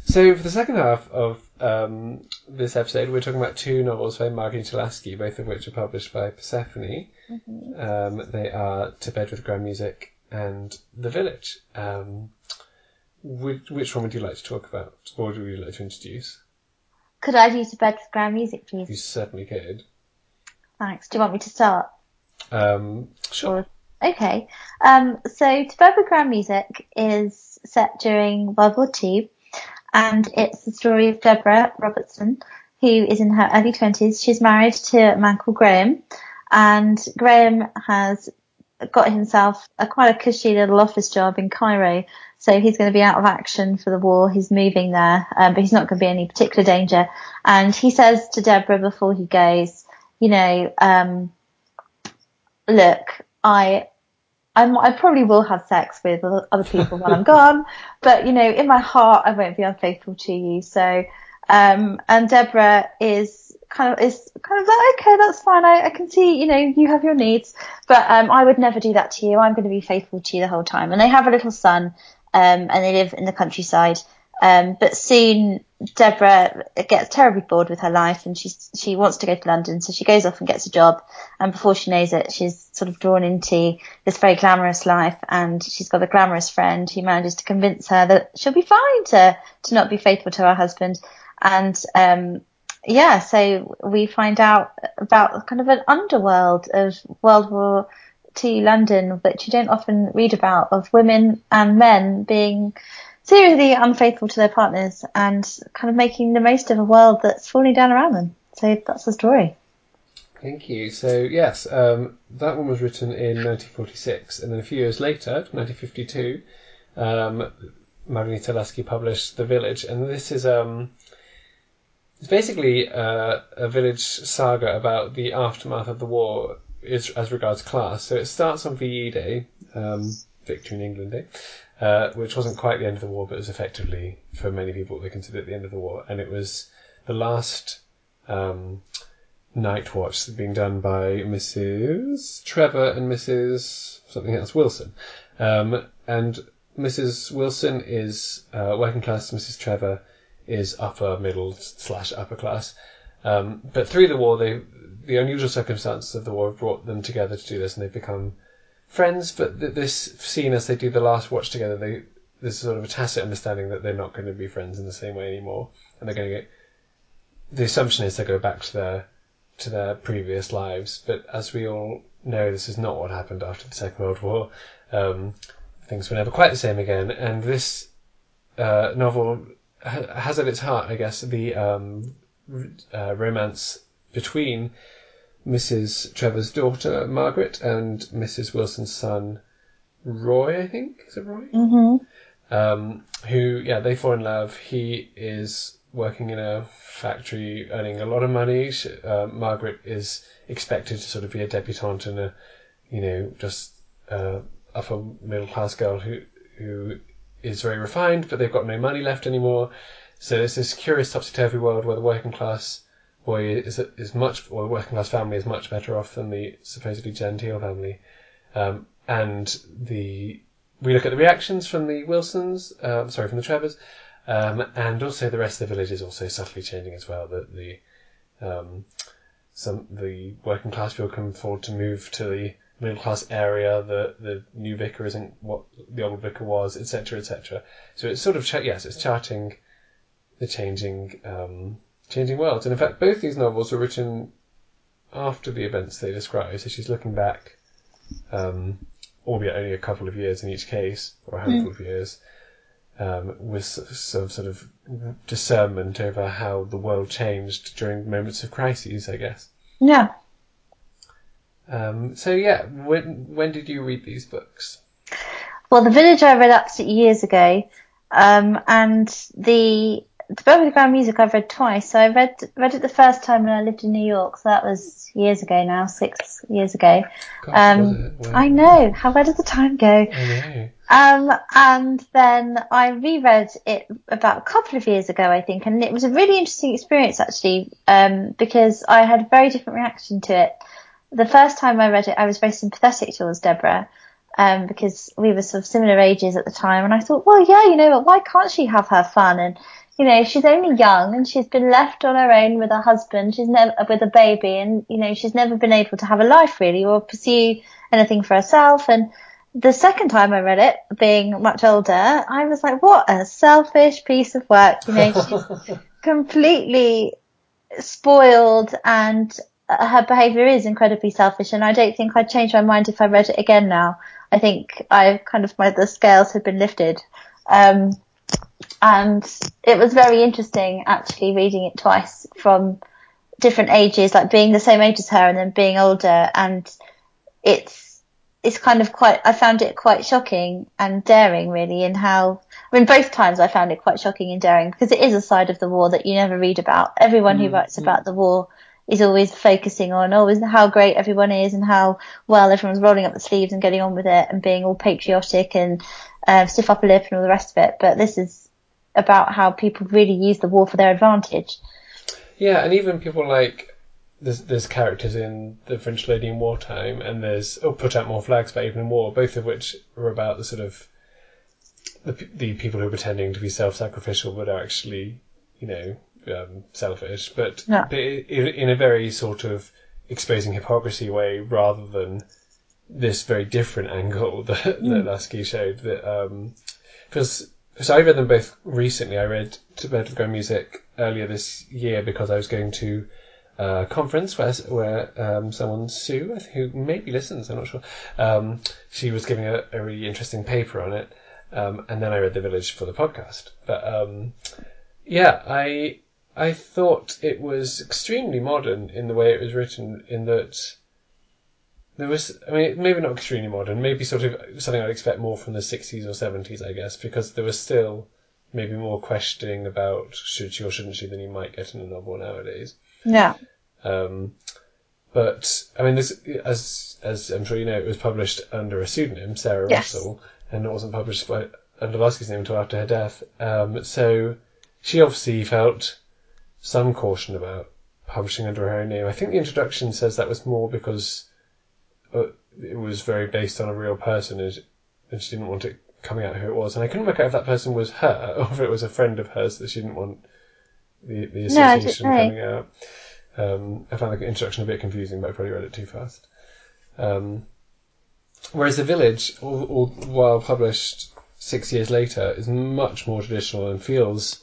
So for the second half of um, this episode, we're talking about two novels by Marghanita Laski, both of which are published by Persephone. Um, they are To Bed with Grand Music and The Village. Um, which, which one would you like to talk about, or would you like to introduce? Could I do to bed with grand music, please? You certainly could. Thanks. Do you want me to start? Um, sure. Okay. Um, so To Bed with Grand Music is set during World War Two, and it's the story of Deborah Robertson, who is in her early twenties. She's married to a man called Graham, and Graham has got himself a quite a cushy little office job in Cairo. So he's going to be out of action for the war. He's moving there, um, but he's not going to be in any particular danger. And he says to Deborah before he goes, you know, um, look, I, I'm, I probably will have sex with other people when I'm gone, but you know, in my heart, I won't be unfaithful to you. So, um, and Deborah is kind of, is kind of like, okay, that's fine. I, I can see, you know, you have your needs, but, um, I would never do that to you. I'm going to be faithful to you the whole time. And they have a little son, um, and they live in the countryside. Um, but soon Deborah gets terribly bored with her life and she's, she wants to go to London. So she goes off and gets a job. And before she knows it, she's sort of drawn into this very glamorous life and she's got a glamorous friend who manages to convince her that she'll be fine to, to not be faithful to her husband. And, um, yeah, so we find out about kind of an underworld of World War II London, which you don't often read about, of women and men being seriously unfaithful to their partners and kind of making the most of a world that's falling down around them. So that's the story. Thank you. So yes, um, that one was written in 1946, and then a few years later, 1952, um, Marghanita Laski published The Village, and this is um, it's basically uh, a village saga about the aftermath of the war as regards class. So it starts on VE Day, um, Victory in England Day, uh, which wasn't quite the end of the war, but was effectively, for many people, they consider it the end of the war. And it was the last um, night watch being done by Mrs. Trevor and Mrs. something else Wilson. Um, and Mrs. Wilson is uh, working class, Mrs. Trevor is upper middle slash upper class. Um, but through the war, they the unusual circumstances of the war have brought them together to do this, and they've become friends. But th- this scene, as they do the last watch together, they there's sort of a tacit understanding that they're not going to be friends in the same way anymore, and they're going to get. The assumption is they go back to their to their previous lives, but as we all know, this is not what happened after the Second World War. Um, things were never quite the same again, and this uh, novel ha- has at its heart, I guess, the um, uh, romance between Mrs. Trevor's daughter Margaret and Mrs. Wilson's son Roy. I think is it Roy? Mm-hmm. Um, who, yeah, they fall in love. He is working in a factory, earning a lot of money. She, uh, Margaret is expected to sort of be a debutante and a, you know, just uh, upper middle class girl who who is very refined, but they've got no money left anymore. So there's this curious topsy turvy world where the working class boy is is much, or working class family is much better off than the supposedly genteel family. Um, and the we look at the reactions from the Wilsons, um, sorry, from the Trevors, um, and also the rest of the village is also subtly changing as well. That the um, some the working class people can afford to move to the middle class area. The the new vicar isn't what the old vicar was, etc., etc. So it's sort of yes, it's charting the changing um, changing worlds. And in fact, both these novels were written after the events they describe. So she's looking back, um, albeit only a couple of years in each case, or a handful of years, um, with some sort of discernment over how the world changed during moments of crises, I guess. Yeah. Um, so yeah, when when did you read these books? Well, The Village I read absolutely years ago, um, and the the Book with the Ground Music I've read twice. So I read read it the first time when I lived in New York, so that was years ago now, six years ago. Gosh, Um. I know. How where did the time go? Um, and then I reread it about a couple of years ago, I think, and it was a really interesting experience actually, um, because I had a very different reaction to it. The first time I read it, I was very sympathetic towards Deborah, um, because we were sort of similar ages at the time, and I thought, well, yeah, you know what, why can't she have her fun? And, you know, she's only young and she's been left on her own with her husband, she's never, with a baby, and, you know, she's never been able to have a life really or pursue anything for herself, and, the second time I read it, being much older, I was like, what a selfish piece of work. You know, she's completely spoiled and her behaviour is incredibly selfish and I don't think I'd change my mind if I read it again now. I think I kind of, my, the scales had been lifted. Um, and it was very interesting actually reading it twice from different ages, like being the same age as her and then being older and it's, it's kind of quite, I found it quite shocking and daring really in how, I mean, both times I found it quite shocking and daring because it is a side of the war that you never read about. Everyone who writes about the war is always focusing on always how great everyone is and how well everyone's rolling up the sleeves and getting on with it and being all patriotic and uh, stiff upper lip and all the rest of it. But this is about how people really use the war for their advantage. Yeah, and even people like there's there's characters in the French Lady in Wartime, and there's oh put out more flags by Evelyn Waugh, both of which are about the sort of the the people who are pretending to be self-sacrificial but are actually you know um, selfish, but, Yeah. but in, in a very sort of exposing hypocrisy way rather than this very different angle that, that Laski showed that because so I read them both recently. I read To Bed with Grand Music earlier this year because I was going to a conference where where um, someone Sue, who maybe listens, I'm not sure. Um, she was giving a, a really interesting paper on it, um, and then I read The Village for the podcast. But um, yeah, I I thought it was extremely modern in the way it was written, in that there was, I mean, maybe not extremely modern, maybe sort of something I'd expect more from the 60s or 70s, I guess, because there was still maybe more questioning about should she or shouldn't she than you might get in a novel nowadays. Yeah. Um, but I mean, this, as as I'm sure you know, it was published under a pseudonym, Sarah Yes. Russell, and it wasn't published by under Laski's name until after her death. Um, so she obviously felt some caution about publishing under her own name. I think the introduction says that was more because uh, it was very based on a real person, and she- and she didn't want it coming out who it was. And I couldn't work out if that person was her or if it was a friend of hers that she didn't want the the association didn't coming out. Um, I found the introduction a bit confusing, but I probably read it too fast. Um, whereas The Village, all, all while published six years later, is much more traditional and feels,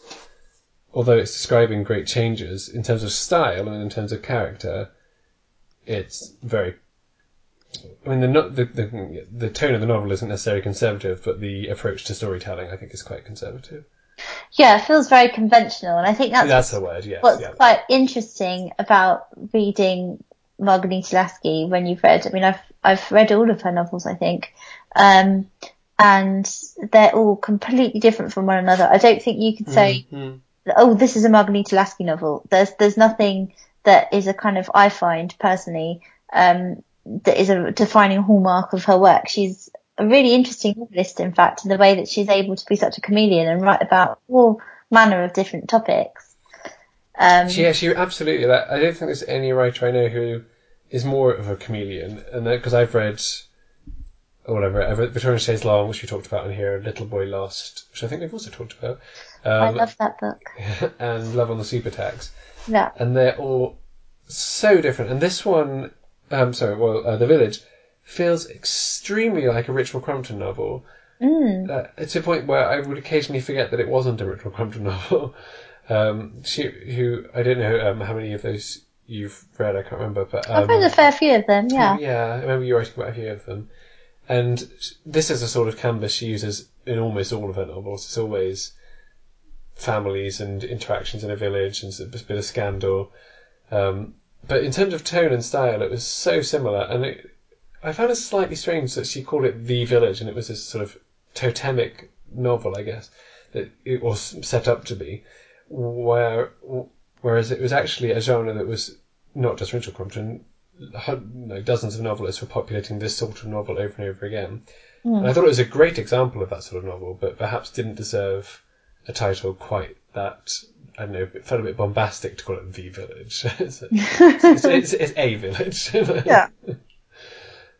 although it's describing great changes in terms of style and in terms of character, it's very. I mean, the, no- the the the tone of the novel isn't necessarily conservative, but the approach to storytelling, I think, is quite conservative. Yeah, it feels very conventional, and I think that's, That's the word, yes. what's yeah. quite interesting about reading Marghanita Laski when you've read. I mean, I've I've read all of her novels, I think, um, and they're all completely different from one another. I don't think you could say, Mhm. "Oh, this is a Marghanita Laski novel." There's there's nothing that is a kind of I find personally um, that is a defining hallmark of her work. She's a really interesting novelist, in fact, in the way that she's able to be such a chameleon and write about all manner of different topics. Um, She, yeah, she absolutely. Like, I don't think there's any writer I know who is more of a chameleon, and because I've read, or whatever, I've read Victorian Chaise-Longue, which we talked about in here, Little Boy Lost, which I think we've also talked about, I um, love that book. and Love on the Super Tax, Yeah. and they're all so different. And this one, um, sorry, well, uh, The Village, feels extremely like a Richmal Crompton novel. Mm. Uh, to a point where I would occasionally forget that it wasn't a Richmal Crompton novel. Um, she, who I don't know um, how many of those you've read. I can't remember, but um, I've read a fair few of them, yeah. yeah, I remember you writing about a few of them. And this is a sort of canvas she uses in almost all of her novels. It's always families and interactions in a village and a bit of scandal. Um, but in terms of tone and style, it was so similar. And it, I found it slightly strange that she called it The Village, and it was this sort of totemic novel, I guess, that it was set up to be. Where, whereas it was actually a genre that was not just Rachel like dozens of novelists were populating this sort of novel over and over again. Hmm. And I thought it was a great example of that sort of novel, but perhaps didn't deserve a title quite that. I don't know. It felt a bit bombastic to call it the village. it's, it's, it's, it's a village. Yeah.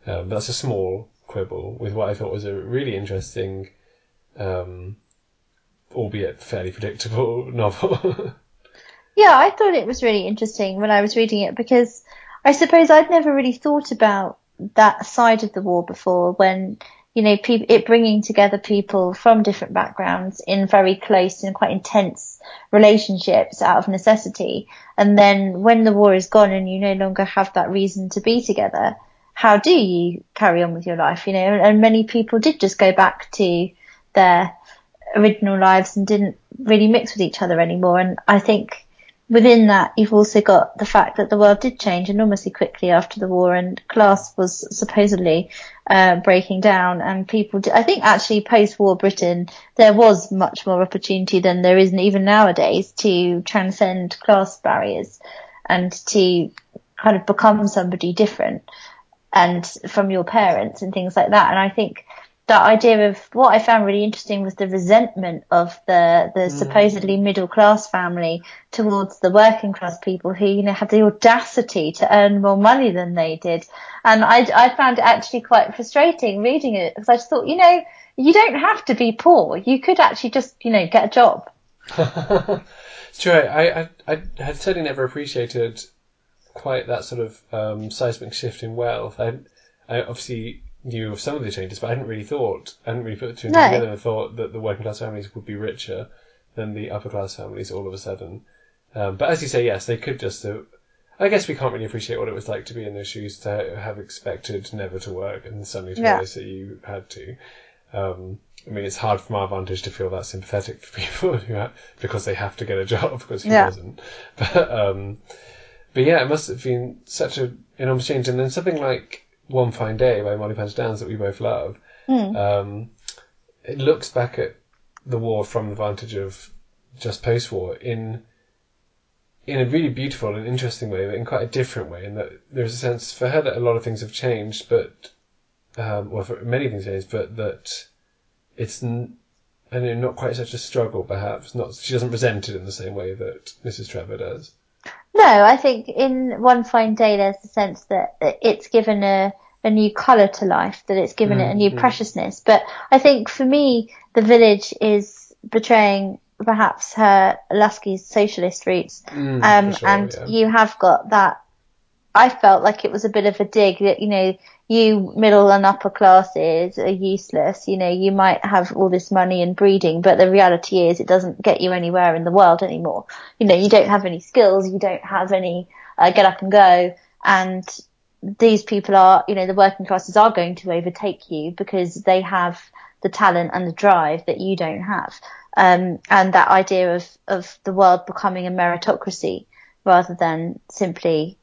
Um, but that's a small quibble with what I thought was a really interesting, um, albeit fairly predictable novel. Yeah, I thought it was really interesting when I was reading it because I suppose I'd never really thought about that side of the war before when, you know, peop it bringing together people from different backgrounds in very close and quite intense relationships out of necessity. And then when the war is gone and you no longer have that reason to be together, how do you carry on with your life? You know, and many people did just go back to their original lives and didn't really mix with each other anymore. And I think within that, you've also got the fact that the world did change enormously quickly after the war, and class was supposedly uh, breaking down. And people, did, I think, actually post-war Britain, there was much more opportunity than there is even nowadays to transcend class barriers and to kind of become somebody different and from your parents and things like that. And I think that idea of what I found really interesting was the resentment of the the supposedly middle class family towards the working class people who you know had the audacity to earn more money than they did, and I I found it actually quite frustrating reading it because I just thought you know you don't have to be poor, you could actually just you know get a job. it's true. I, I, I had certainly never appreciated quite that sort of um, seismic shift in wealth. I, I obviously knew of some of the changes, but I hadn't really thought, I hadn't really put two and No. together and thought that the working class families would be richer than the upper class families all of a sudden. Um, but as you say, yes, they could just. Uh, I guess we can't really appreciate what it was like to be in those shoes to have expected never to work and suddenly to Yeah. realise that you had to. Um, I mean, it's hard from our vantage to feel that sympathetic for people who ha- because they have to get a job because who Yeah. doesn't? But um, but yeah, it must have been such a enormous change. And then something like One Fine Day by Mollie Panter-Downes that we both love. Mm. Um, it looks back at the war from the vantage of just post-war in in a really beautiful and interesting way, but in quite a different way. In that there's a sense for her that a lot of things have changed, but um, well, for many things changed, but that it's n- I know not quite such a struggle. Perhaps not. She doesn't resent it in the same way that Mrs. Trevor does. No, I think in One Fine Day there's the sense that it's given a, a new colour to life, that it's given it a new Mhm. preciousness. But I think for me, the village is betraying perhaps her Laski's socialist roots. Mm, Um, sure, and yeah. you have got that. I felt like it was a bit of a dig that, you know, you middle and upper classes are useless. You know, you might have all this money and breeding, but the reality is it doesn't get you anywhere in the world anymore. You know, you don't have any skills, you don't have any uh, get up and go, and these people are, you know, the working classes are going to overtake you because they have the talent and the drive that you don't have. Um, and that idea of, of the world becoming a meritocracy rather than simply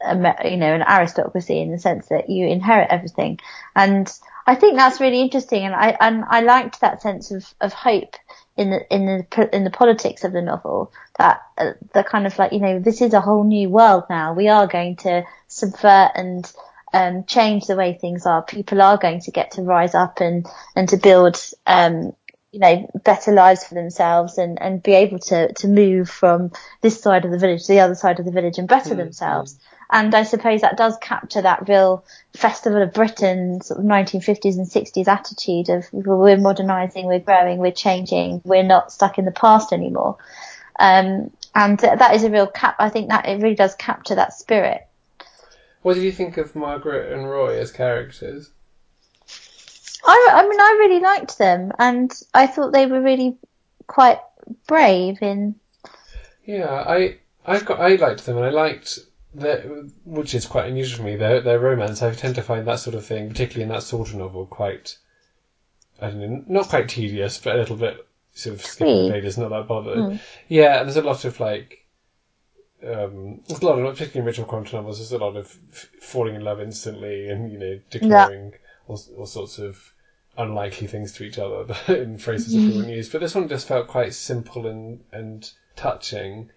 a, you know, an aristocracy in the sense that you inherit everything. And I think that's really interesting. And I, and I liked that sense of, of hope in the, in the, in the politics of the novel that uh, the kind of like, you know, this is a whole new world now. We are going to subvert and, um, change the way things are. People are going to get to rise up and, and to build, um, you know, better lives for themselves and, and be able to, to move from this side of the village to the other side of the village and better themselves. And I suppose that does capture that real festival of Britain sort of 1950s and 60s attitude of we're modernising, we're growing, we're changing, we're not stuck in the past anymore. Um, and that is a real cap. I think that it really does capture that spirit. What did you think of Margaret and Roy as characters? I, I mean, I really liked them, and I thought they were really quite brave in. Yeah, I I got I liked them, and I liked which is quite unusual for me. Their their romance. I tend to find that sort of thing, particularly in that sort of novel, quite I don't know, not quite tedious, but a little bit sort of skipping Sweet. pages, not that bothered. Mm. Yeah, and there's a lot of like. Um, there's a lot of, particularly in Richmal Crompton novels, there's a lot of f- falling in love instantly and, you know, declaring all, all sorts of unlikely things to each other in phrases that we wouldn't use. But this one just felt quite simple and, and touching.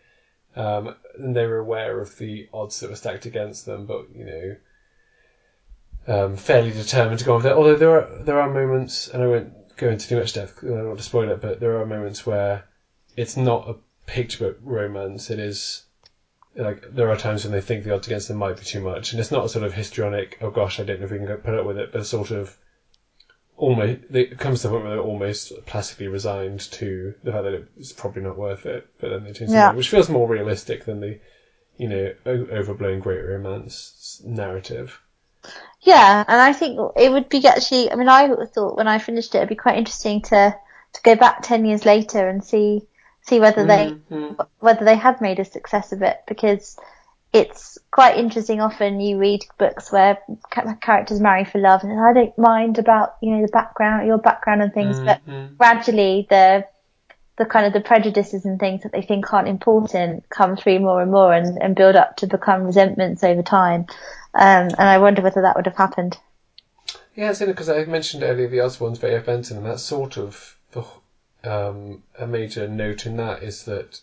Um, and they were aware of the odds that were stacked against them, but, you know, um, fairly determined to go on with it. Although there are, there are moments, and I won't go into too much depth. I don't want to spoil it, but there are moments where it's not a picture book romance. It is like there are times when they think the odds against them might be too much, and it's not a sort of histrionic. Oh gosh, I don't know if we can put up with it, but sort of almost it comes to the point where they're almost plastically resigned to the fact that it's probably not worth it. But then they change their Yeah. mind, which feels more realistic than the you know o- overblown great romance narrative. Yeah, and I think it would be actually. I mean, I thought when I finished it, it'd be quite interesting to to go back ten years later and see see whether they Mhm. whether they had made a success of it because it's quite interesting. Often you read books where characters marry for love, and I don't mind about you know the background, your background and things, but Mhm. gradually the the kind of the prejudices and things that they think aren't important come through more and more and, and build up to become resentments over time. Um, and I wonder whether that would have happened. Yeah, it's because I mentioned earlier the Osbornes by F. Benson, and that's sort of the um, a major note in that is that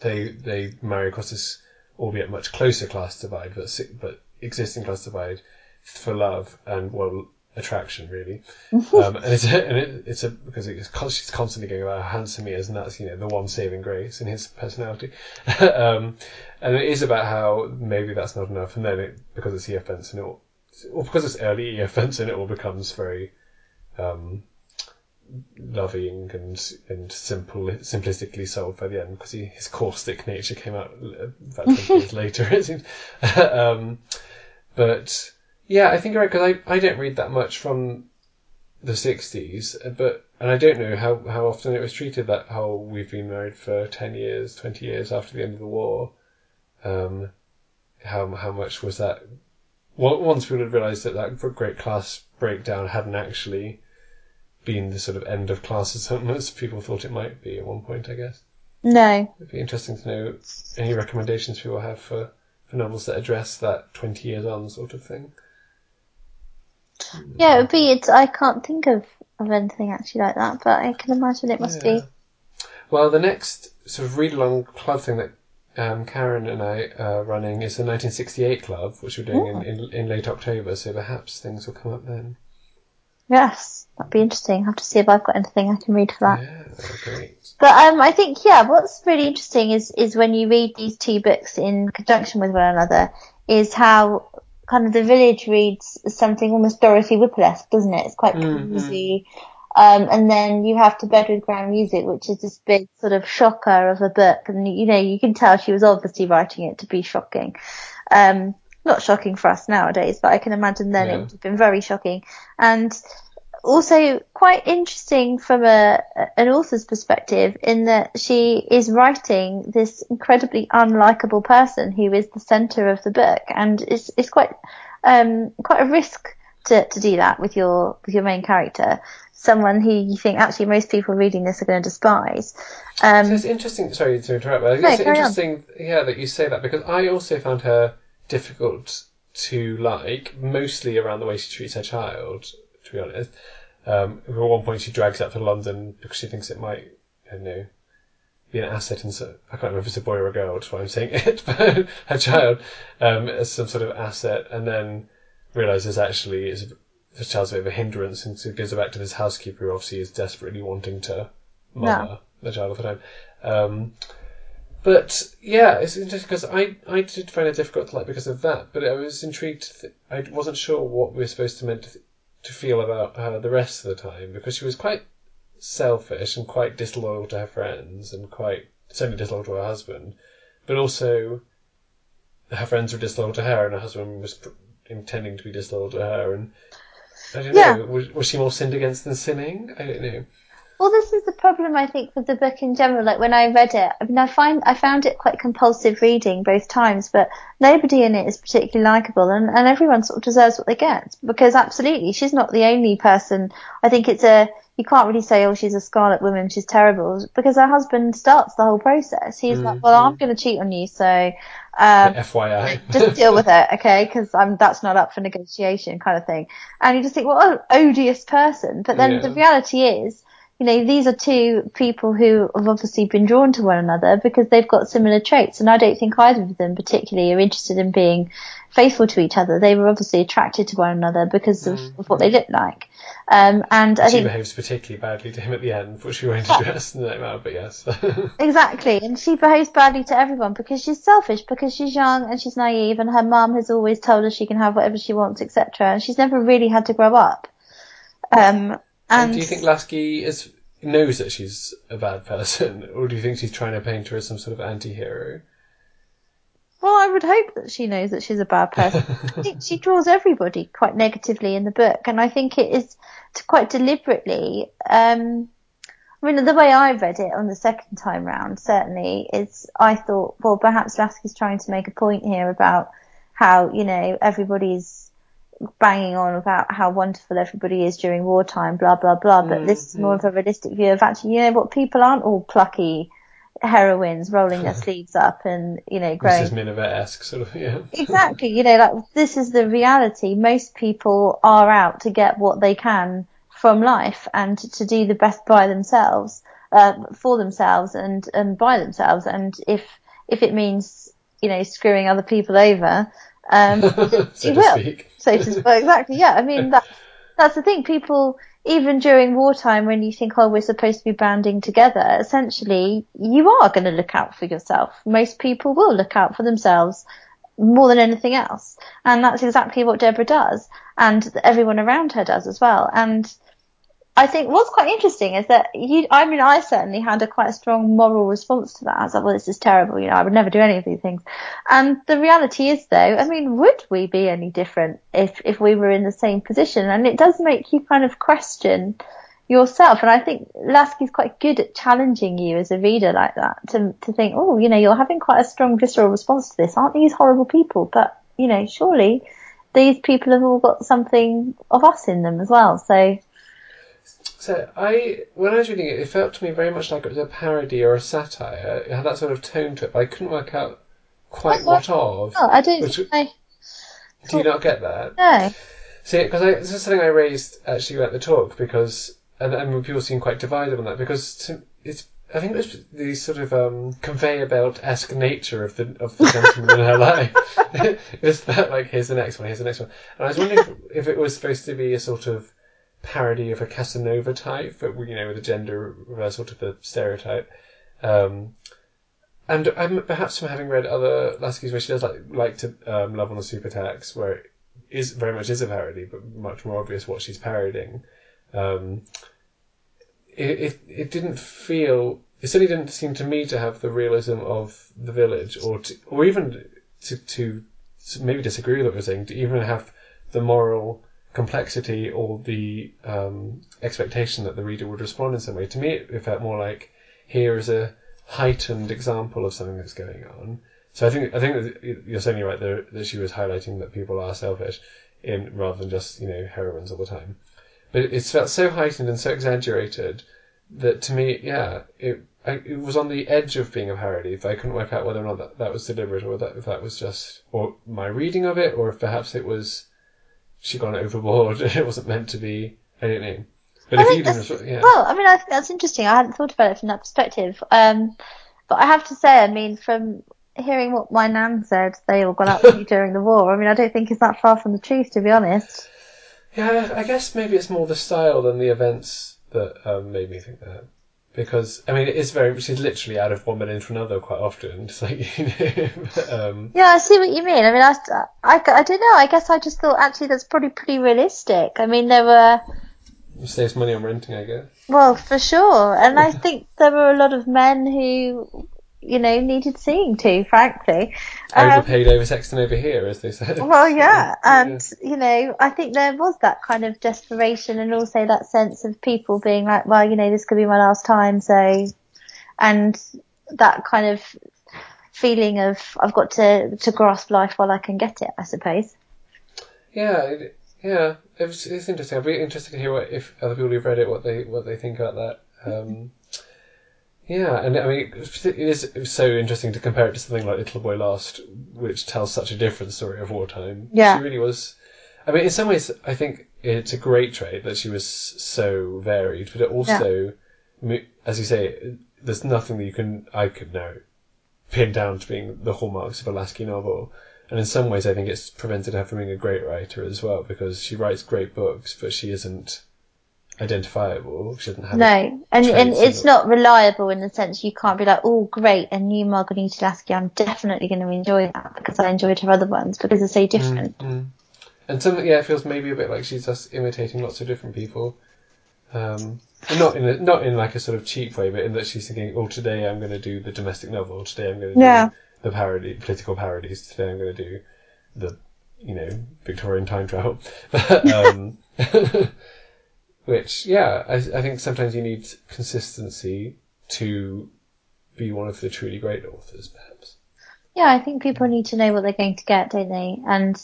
they they marry across this albeit much closer class divide, but but existing class divide for love and well attraction really. um, and it's a, and it, it's a because it's constantly going about how handsome he is, and that's you know the one saving grace in his personality. um, and it is about how maybe that's not enough, and then it because it's E.F. Benson, it all, or because it's early E.F. Benson, it all becomes very um, loving and and simple, simplistically sold by the end because he, his caustic nature came out uh, about years later. It seems. um, but yeah, I think you're right because I, I don't read that much from the 60s, but and I don't know how, how often it was treated that how we've been married for 10 years, 20 years after the end of the war. Um, how how much was that? Once we would realised that that great class breakdown hadn't actually been the sort of end of classism as people thought it might be at one point, I guess. No. It'd be interesting to know any recommendations people have for, for novels that address that 20 years on sort of thing. Yeah, it would be. It's, I can't think of, of anything actually like that, but I can imagine it must Yeah. be. Well, the next sort of read along club thing that um, Karen and I are running is the 1968 club, which we're doing in, in, in late October, so perhaps things will come up then. Yes, that'd be interesting. I'll have to see if I've got anything I can read for that. Yeah, great. But um, I think yeah, what's really interesting is is when you read these two books in conjunction with one another, is how kind of the village reads something almost Dorothy Whipple-esque, doesn't it? It's quite Mhm. cozy. Um, and then you have to bed with grand music, which is this big sort of shocker of a book, and you know you can tell she was obviously writing it to be shocking. Um, not shocking for us nowadays, but I can imagine then Yeah. it would have been very shocking. And also quite interesting from a an author's perspective in that she is writing this incredibly unlikable person who is the center of the book and it's it's quite um quite a risk to, to do that with your with your main character someone who you think actually most people reading this are going to despise um So it's interesting. Sorry to interrupt, but No, it's on. interesting, yeah, that you say that because I also found her difficult to like, mostly around the way she treats her child. To be honest, um, at one point she drags up to London because she thinks it might, I don't know, be an asset And so I can't remember if it's a boy or a girl. That's why I'm saying it, but her child um, as some sort of asset, and then realizes actually is the child's a bit of a hindrance, and so gives goes back to this housekeeper who obviously is desperately wanting to mother the child all the time. Um, but yeah, it's interesting because I, I did find it difficult to like because of that, but I was intrigued. Th- I wasn't sure what we were supposed to meant to, to feel about her the rest of the time because she was quite selfish and quite disloyal to her friends and quite certainly disloyal to her husband, but also her friends were disloyal to her and her husband was pr- intending to be disloyal to her and I don't Yeah. know. Was, was she more sinned against than sinning? I don't know. Well, this is the problem I think with the book in general. Like when I read it, I mean, I find I found it quite compulsive reading both times, but nobody in it is particularly likable, and, and everyone sort of deserves what they get because absolutely, she's not the only person. I think it's a you can't really say, oh, she's a scarlet woman, she's terrible, because her husband starts the whole process. He's like, well, I'm going to cheat on you, so um, FYI. just deal with it, okay? Because I'm that's not up for negotiation, kind of thing. And you just think, well, oh, odious person. But then Yeah. the reality is, you know, these are two people who have obviously been drawn to one another because they've got similar traits, and I don't think either of them particularly are interested in being faithful to each other. They were obviously attracted to one another because of, of what they look like. Um, and I she think behaves particularly badly to him at the end, which we won't address now, but yes. Exactly, and she behaves badly to everyone because she's selfish, because she's young and she's naive, and her mum has always told her she can have whatever she wants, etc. And she's never really had to grow up. Um, and, and do you think Laski is knows that she's a bad person, or do you think she's trying to paint her as some sort of anti-hero? well, I would hope that she knows that she's a bad person. She draws everybody quite negatively in the book, and I think it is quite deliberately. Um, I mean, the way I read it on the second time round, certainly, is I thought, well, perhaps Laski's trying to make a point here about how, you know, everybody's banging on about how wonderful everybody is during wartime, blah, blah, blah. But this is more of a realistic view of actually, you know what, people aren't all plucky heroines rolling their sleeves up and, you know, growing Mrs. Miniver-esque, sort of, yeah. Exactly. You know, like this is the reality. Most people are out to get what they can from life and to do the best by themselves, uh, for themselves and, and by themselves. And if, if it means, you know, screwing other people over, um, so you to will. speak. So to speak, exactly. Yeah. I mean, that, that's the thing. People, even during wartime, when you think, oh, we're supposed to be banding together, essentially, you are going to look out for yourself. Most people will look out for themselves more than anything else. And that's exactly what Deborah does. And everyone around her does as well. And I think what's quite interesting is that you, I mean, I certainly had a quite strong moral response to that. I was like, well, this is terrible. You know, I would never do any of these things. And the reality is though, I mean, would we be any different if, if we were in the same position? And it does make you kind of question yourself. And I think Laski's quite good at challenging you as a reader like that to, to think, oh, you know, you're having quite a strong visceral response to this. Aren't these horrible people? But, you know, surely these people have all got something of us in them as well. So So I, when I was reading it, it felt to me very much like it was a parody or a satire. It had that sort of tone to it, but I couldn't work out quite Oh, what of. Oh, I don't Which- I Do you not get that? know. See, because this is something I raised actually at the talk because, and, and people seem quite divided on that because to, it's. I think it's the sort of um, conveyor belt esque nature of the of the gentleman in her life. it's that like here's the next one, here's the next one, and I was wondering if, if it was supposed to be a sort of parody of a Casanova type, but you know with a gender reversal to the stereotype. Um, and perhaps from having read other Laski's where she does like like to um, Love on the Super Tax, where it is very much is a parody, but much more obvious what she's parodying. Um, it, it it didn't feel it certainly didn't seem to me to have the realism of the village, or to, or even to to maybe disagree with what we're saying, to even have the moral complexity or the um, expectation that the reader would respond in some way. To me, it, felt more like here is a heightened example of something that's going on. So I think I think you're certainly right there that she was highlighting that people are selfish, in rather than just you know heroines all the time. But it, it felt so heightened and so exaggerated that to me, yeah, it I, it was on the edge of being a parody. But I couldn't work out whether or not that, that was deliberate or that if that was just or my reading of it, or if perhaps it was she gone overboard. it wasn't meant to be. I don't know. But I if you didn't, yeah. Well, I mean, I think that's interesting. I hadn't thought about it from that perspective. Um, but I have to say, I mean, from hearing what my nan said, they all got up to during the war. I mean, I don't think it's that far from the truth, to be honest. Yeah, I guess maybe it's more the style than the events that um, made me think that. Because I mean, it is very. She's literally out of one minute into another quite often. It's like you know. but, um, Yeah, I see what you mean. I mean, I, I, I don't know. I guess I just thought actually that's probably pretty realistic. I mean, there were, saves money on renting, I guess. well, for sure. And I think there were a lot of men who, you know, needed seeing to, frankly. Um, Overpaid over Sexton over here, as they said. Well, yeah, and Yeah. you know, I think there was that kind of desperation, and also that sense of people being like, "Well, you know, this could be my last time," so, and that kind of feeling of I've got to to grasp life while I can get it, I suppose. Yeah, it, yeah, it's, it's interesting. I'd be interested to hear what if other people who've read it what they what they think about that. Um, yeah, and I mean, it is so interesting to compare it to something like Little Boy Lost, which tells such a different story of wartime. Yeah. she really was. I mean, in some ways, I think it's a great trait that she was so varied, but it also, me- as you say, there's nothing that you can I could now pin down to being the hallmarks of a Laski novel. And in some ways, I think it's prevented her from being a great writer as well because she writes great books, but she isn't identifiable. Doesn't have. No, and and it's not reliable in the sense you can't be like, "Oh, great, a new Marghanita Laski. I'm definitely going to enjoy that because I enjoyed her other ones because they're so different." Mm. And some, yeah, it feels maybe a bit like she's just imitating lots of different people. Um, not in a, not in like a sort of cheap way, but in that she's thinking, "Oh, today I'm going to do the domestic novel. Today I'm going to Yeah. do the parody, political parodies. Today I'm going to do the, you know, Victorian time travel." um, which, yeah, I, I think sometimes you need consistency to be one of the truly great authors, perhaps. Yeah, I think people need to know what they're going to get, don't they? And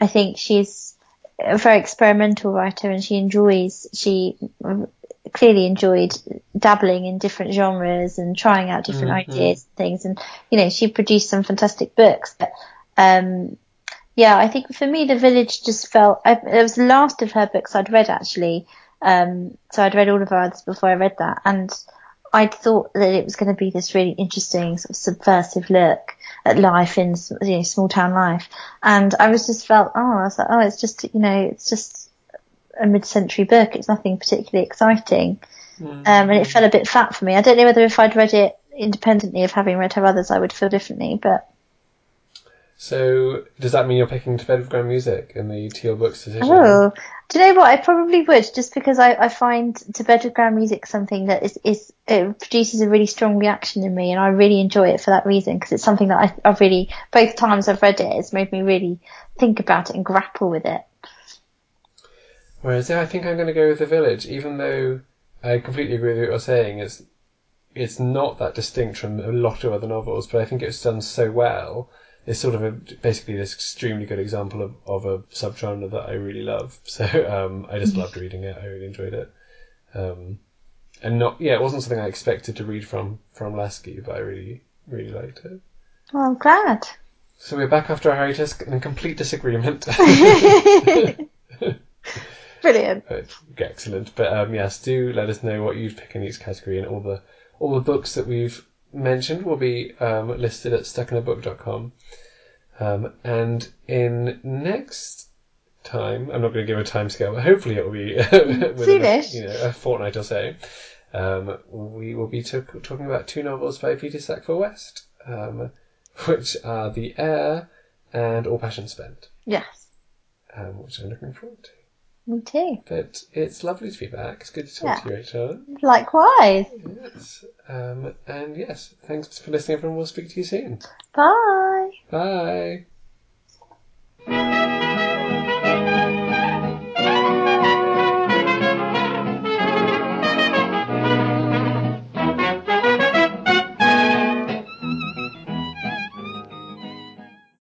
I think she's a very experimental writer and she enjoys, she clearly enjoyed dabbling in different genres and trying out different Mhm. ideas and things. And, you know, she produced some fantastic books. But, um, yeah, I think for me, The Village just felt, I, it was the last of her books I'd read actually. Um, so I'd read all of her others before I read that. And I'd thought that it was going to be this really interesting sort of subversive look at life in you know, small town life. And I was just felt, oh, I was like, oh, it's just, you know, it's just a mid-century book. It's nothing particularly exciting. Um, and it fell a bit flat for me. I don't know whether if I'd read it independently of having read her others, I would feel differently, but So, does that mean you're picking to bed with grand music in the Tea or Books decision? Oh, do you know what? I probably would, just because I, I find to bed with grand music something that is, is it produces a really strong reaction in me, and I really enjoy it for that reason because it's something that I, I've really both times I've read it, it's made me really think about it and grapple with it. Whereas, yeah, I think I'm going to go with The Village, even though I completely agree with what you're saying. It's it's not that distinct from a lot of other novels, but I think it's done so well. It's sort of a, basically this extremely good example of, of a subgenre that I really love. So um, I just loved reading it. I really enjoyed it. Um, and not yeah, it wasn't something I expected to read from from Laski, but I really really liked it. Well, I'm glad. So we're back after our hiatus in complete disagreement. Brilliant. But, excellent. But um, yes, do let us know what you'd pick in each category, and all the all the books that we've mentioned will be um, listed at stuckinabook.com. Um, and in next time, I'm not going to give a time scale, but hopefully it will be within a, you know, a fortnight or so. Um, we will be t- talking about two novels by Vita Sackville-West, um, which are The Heir and All Passion Spent, Yes. um, which I'm looking forward to. Me too. But it's lovely to be back. It's good to talk yeah. to you, Rachel. Likewise. Yes. Um, and yes, thanks for listening, everyone. We'll speak to you soon. Bye. Bye.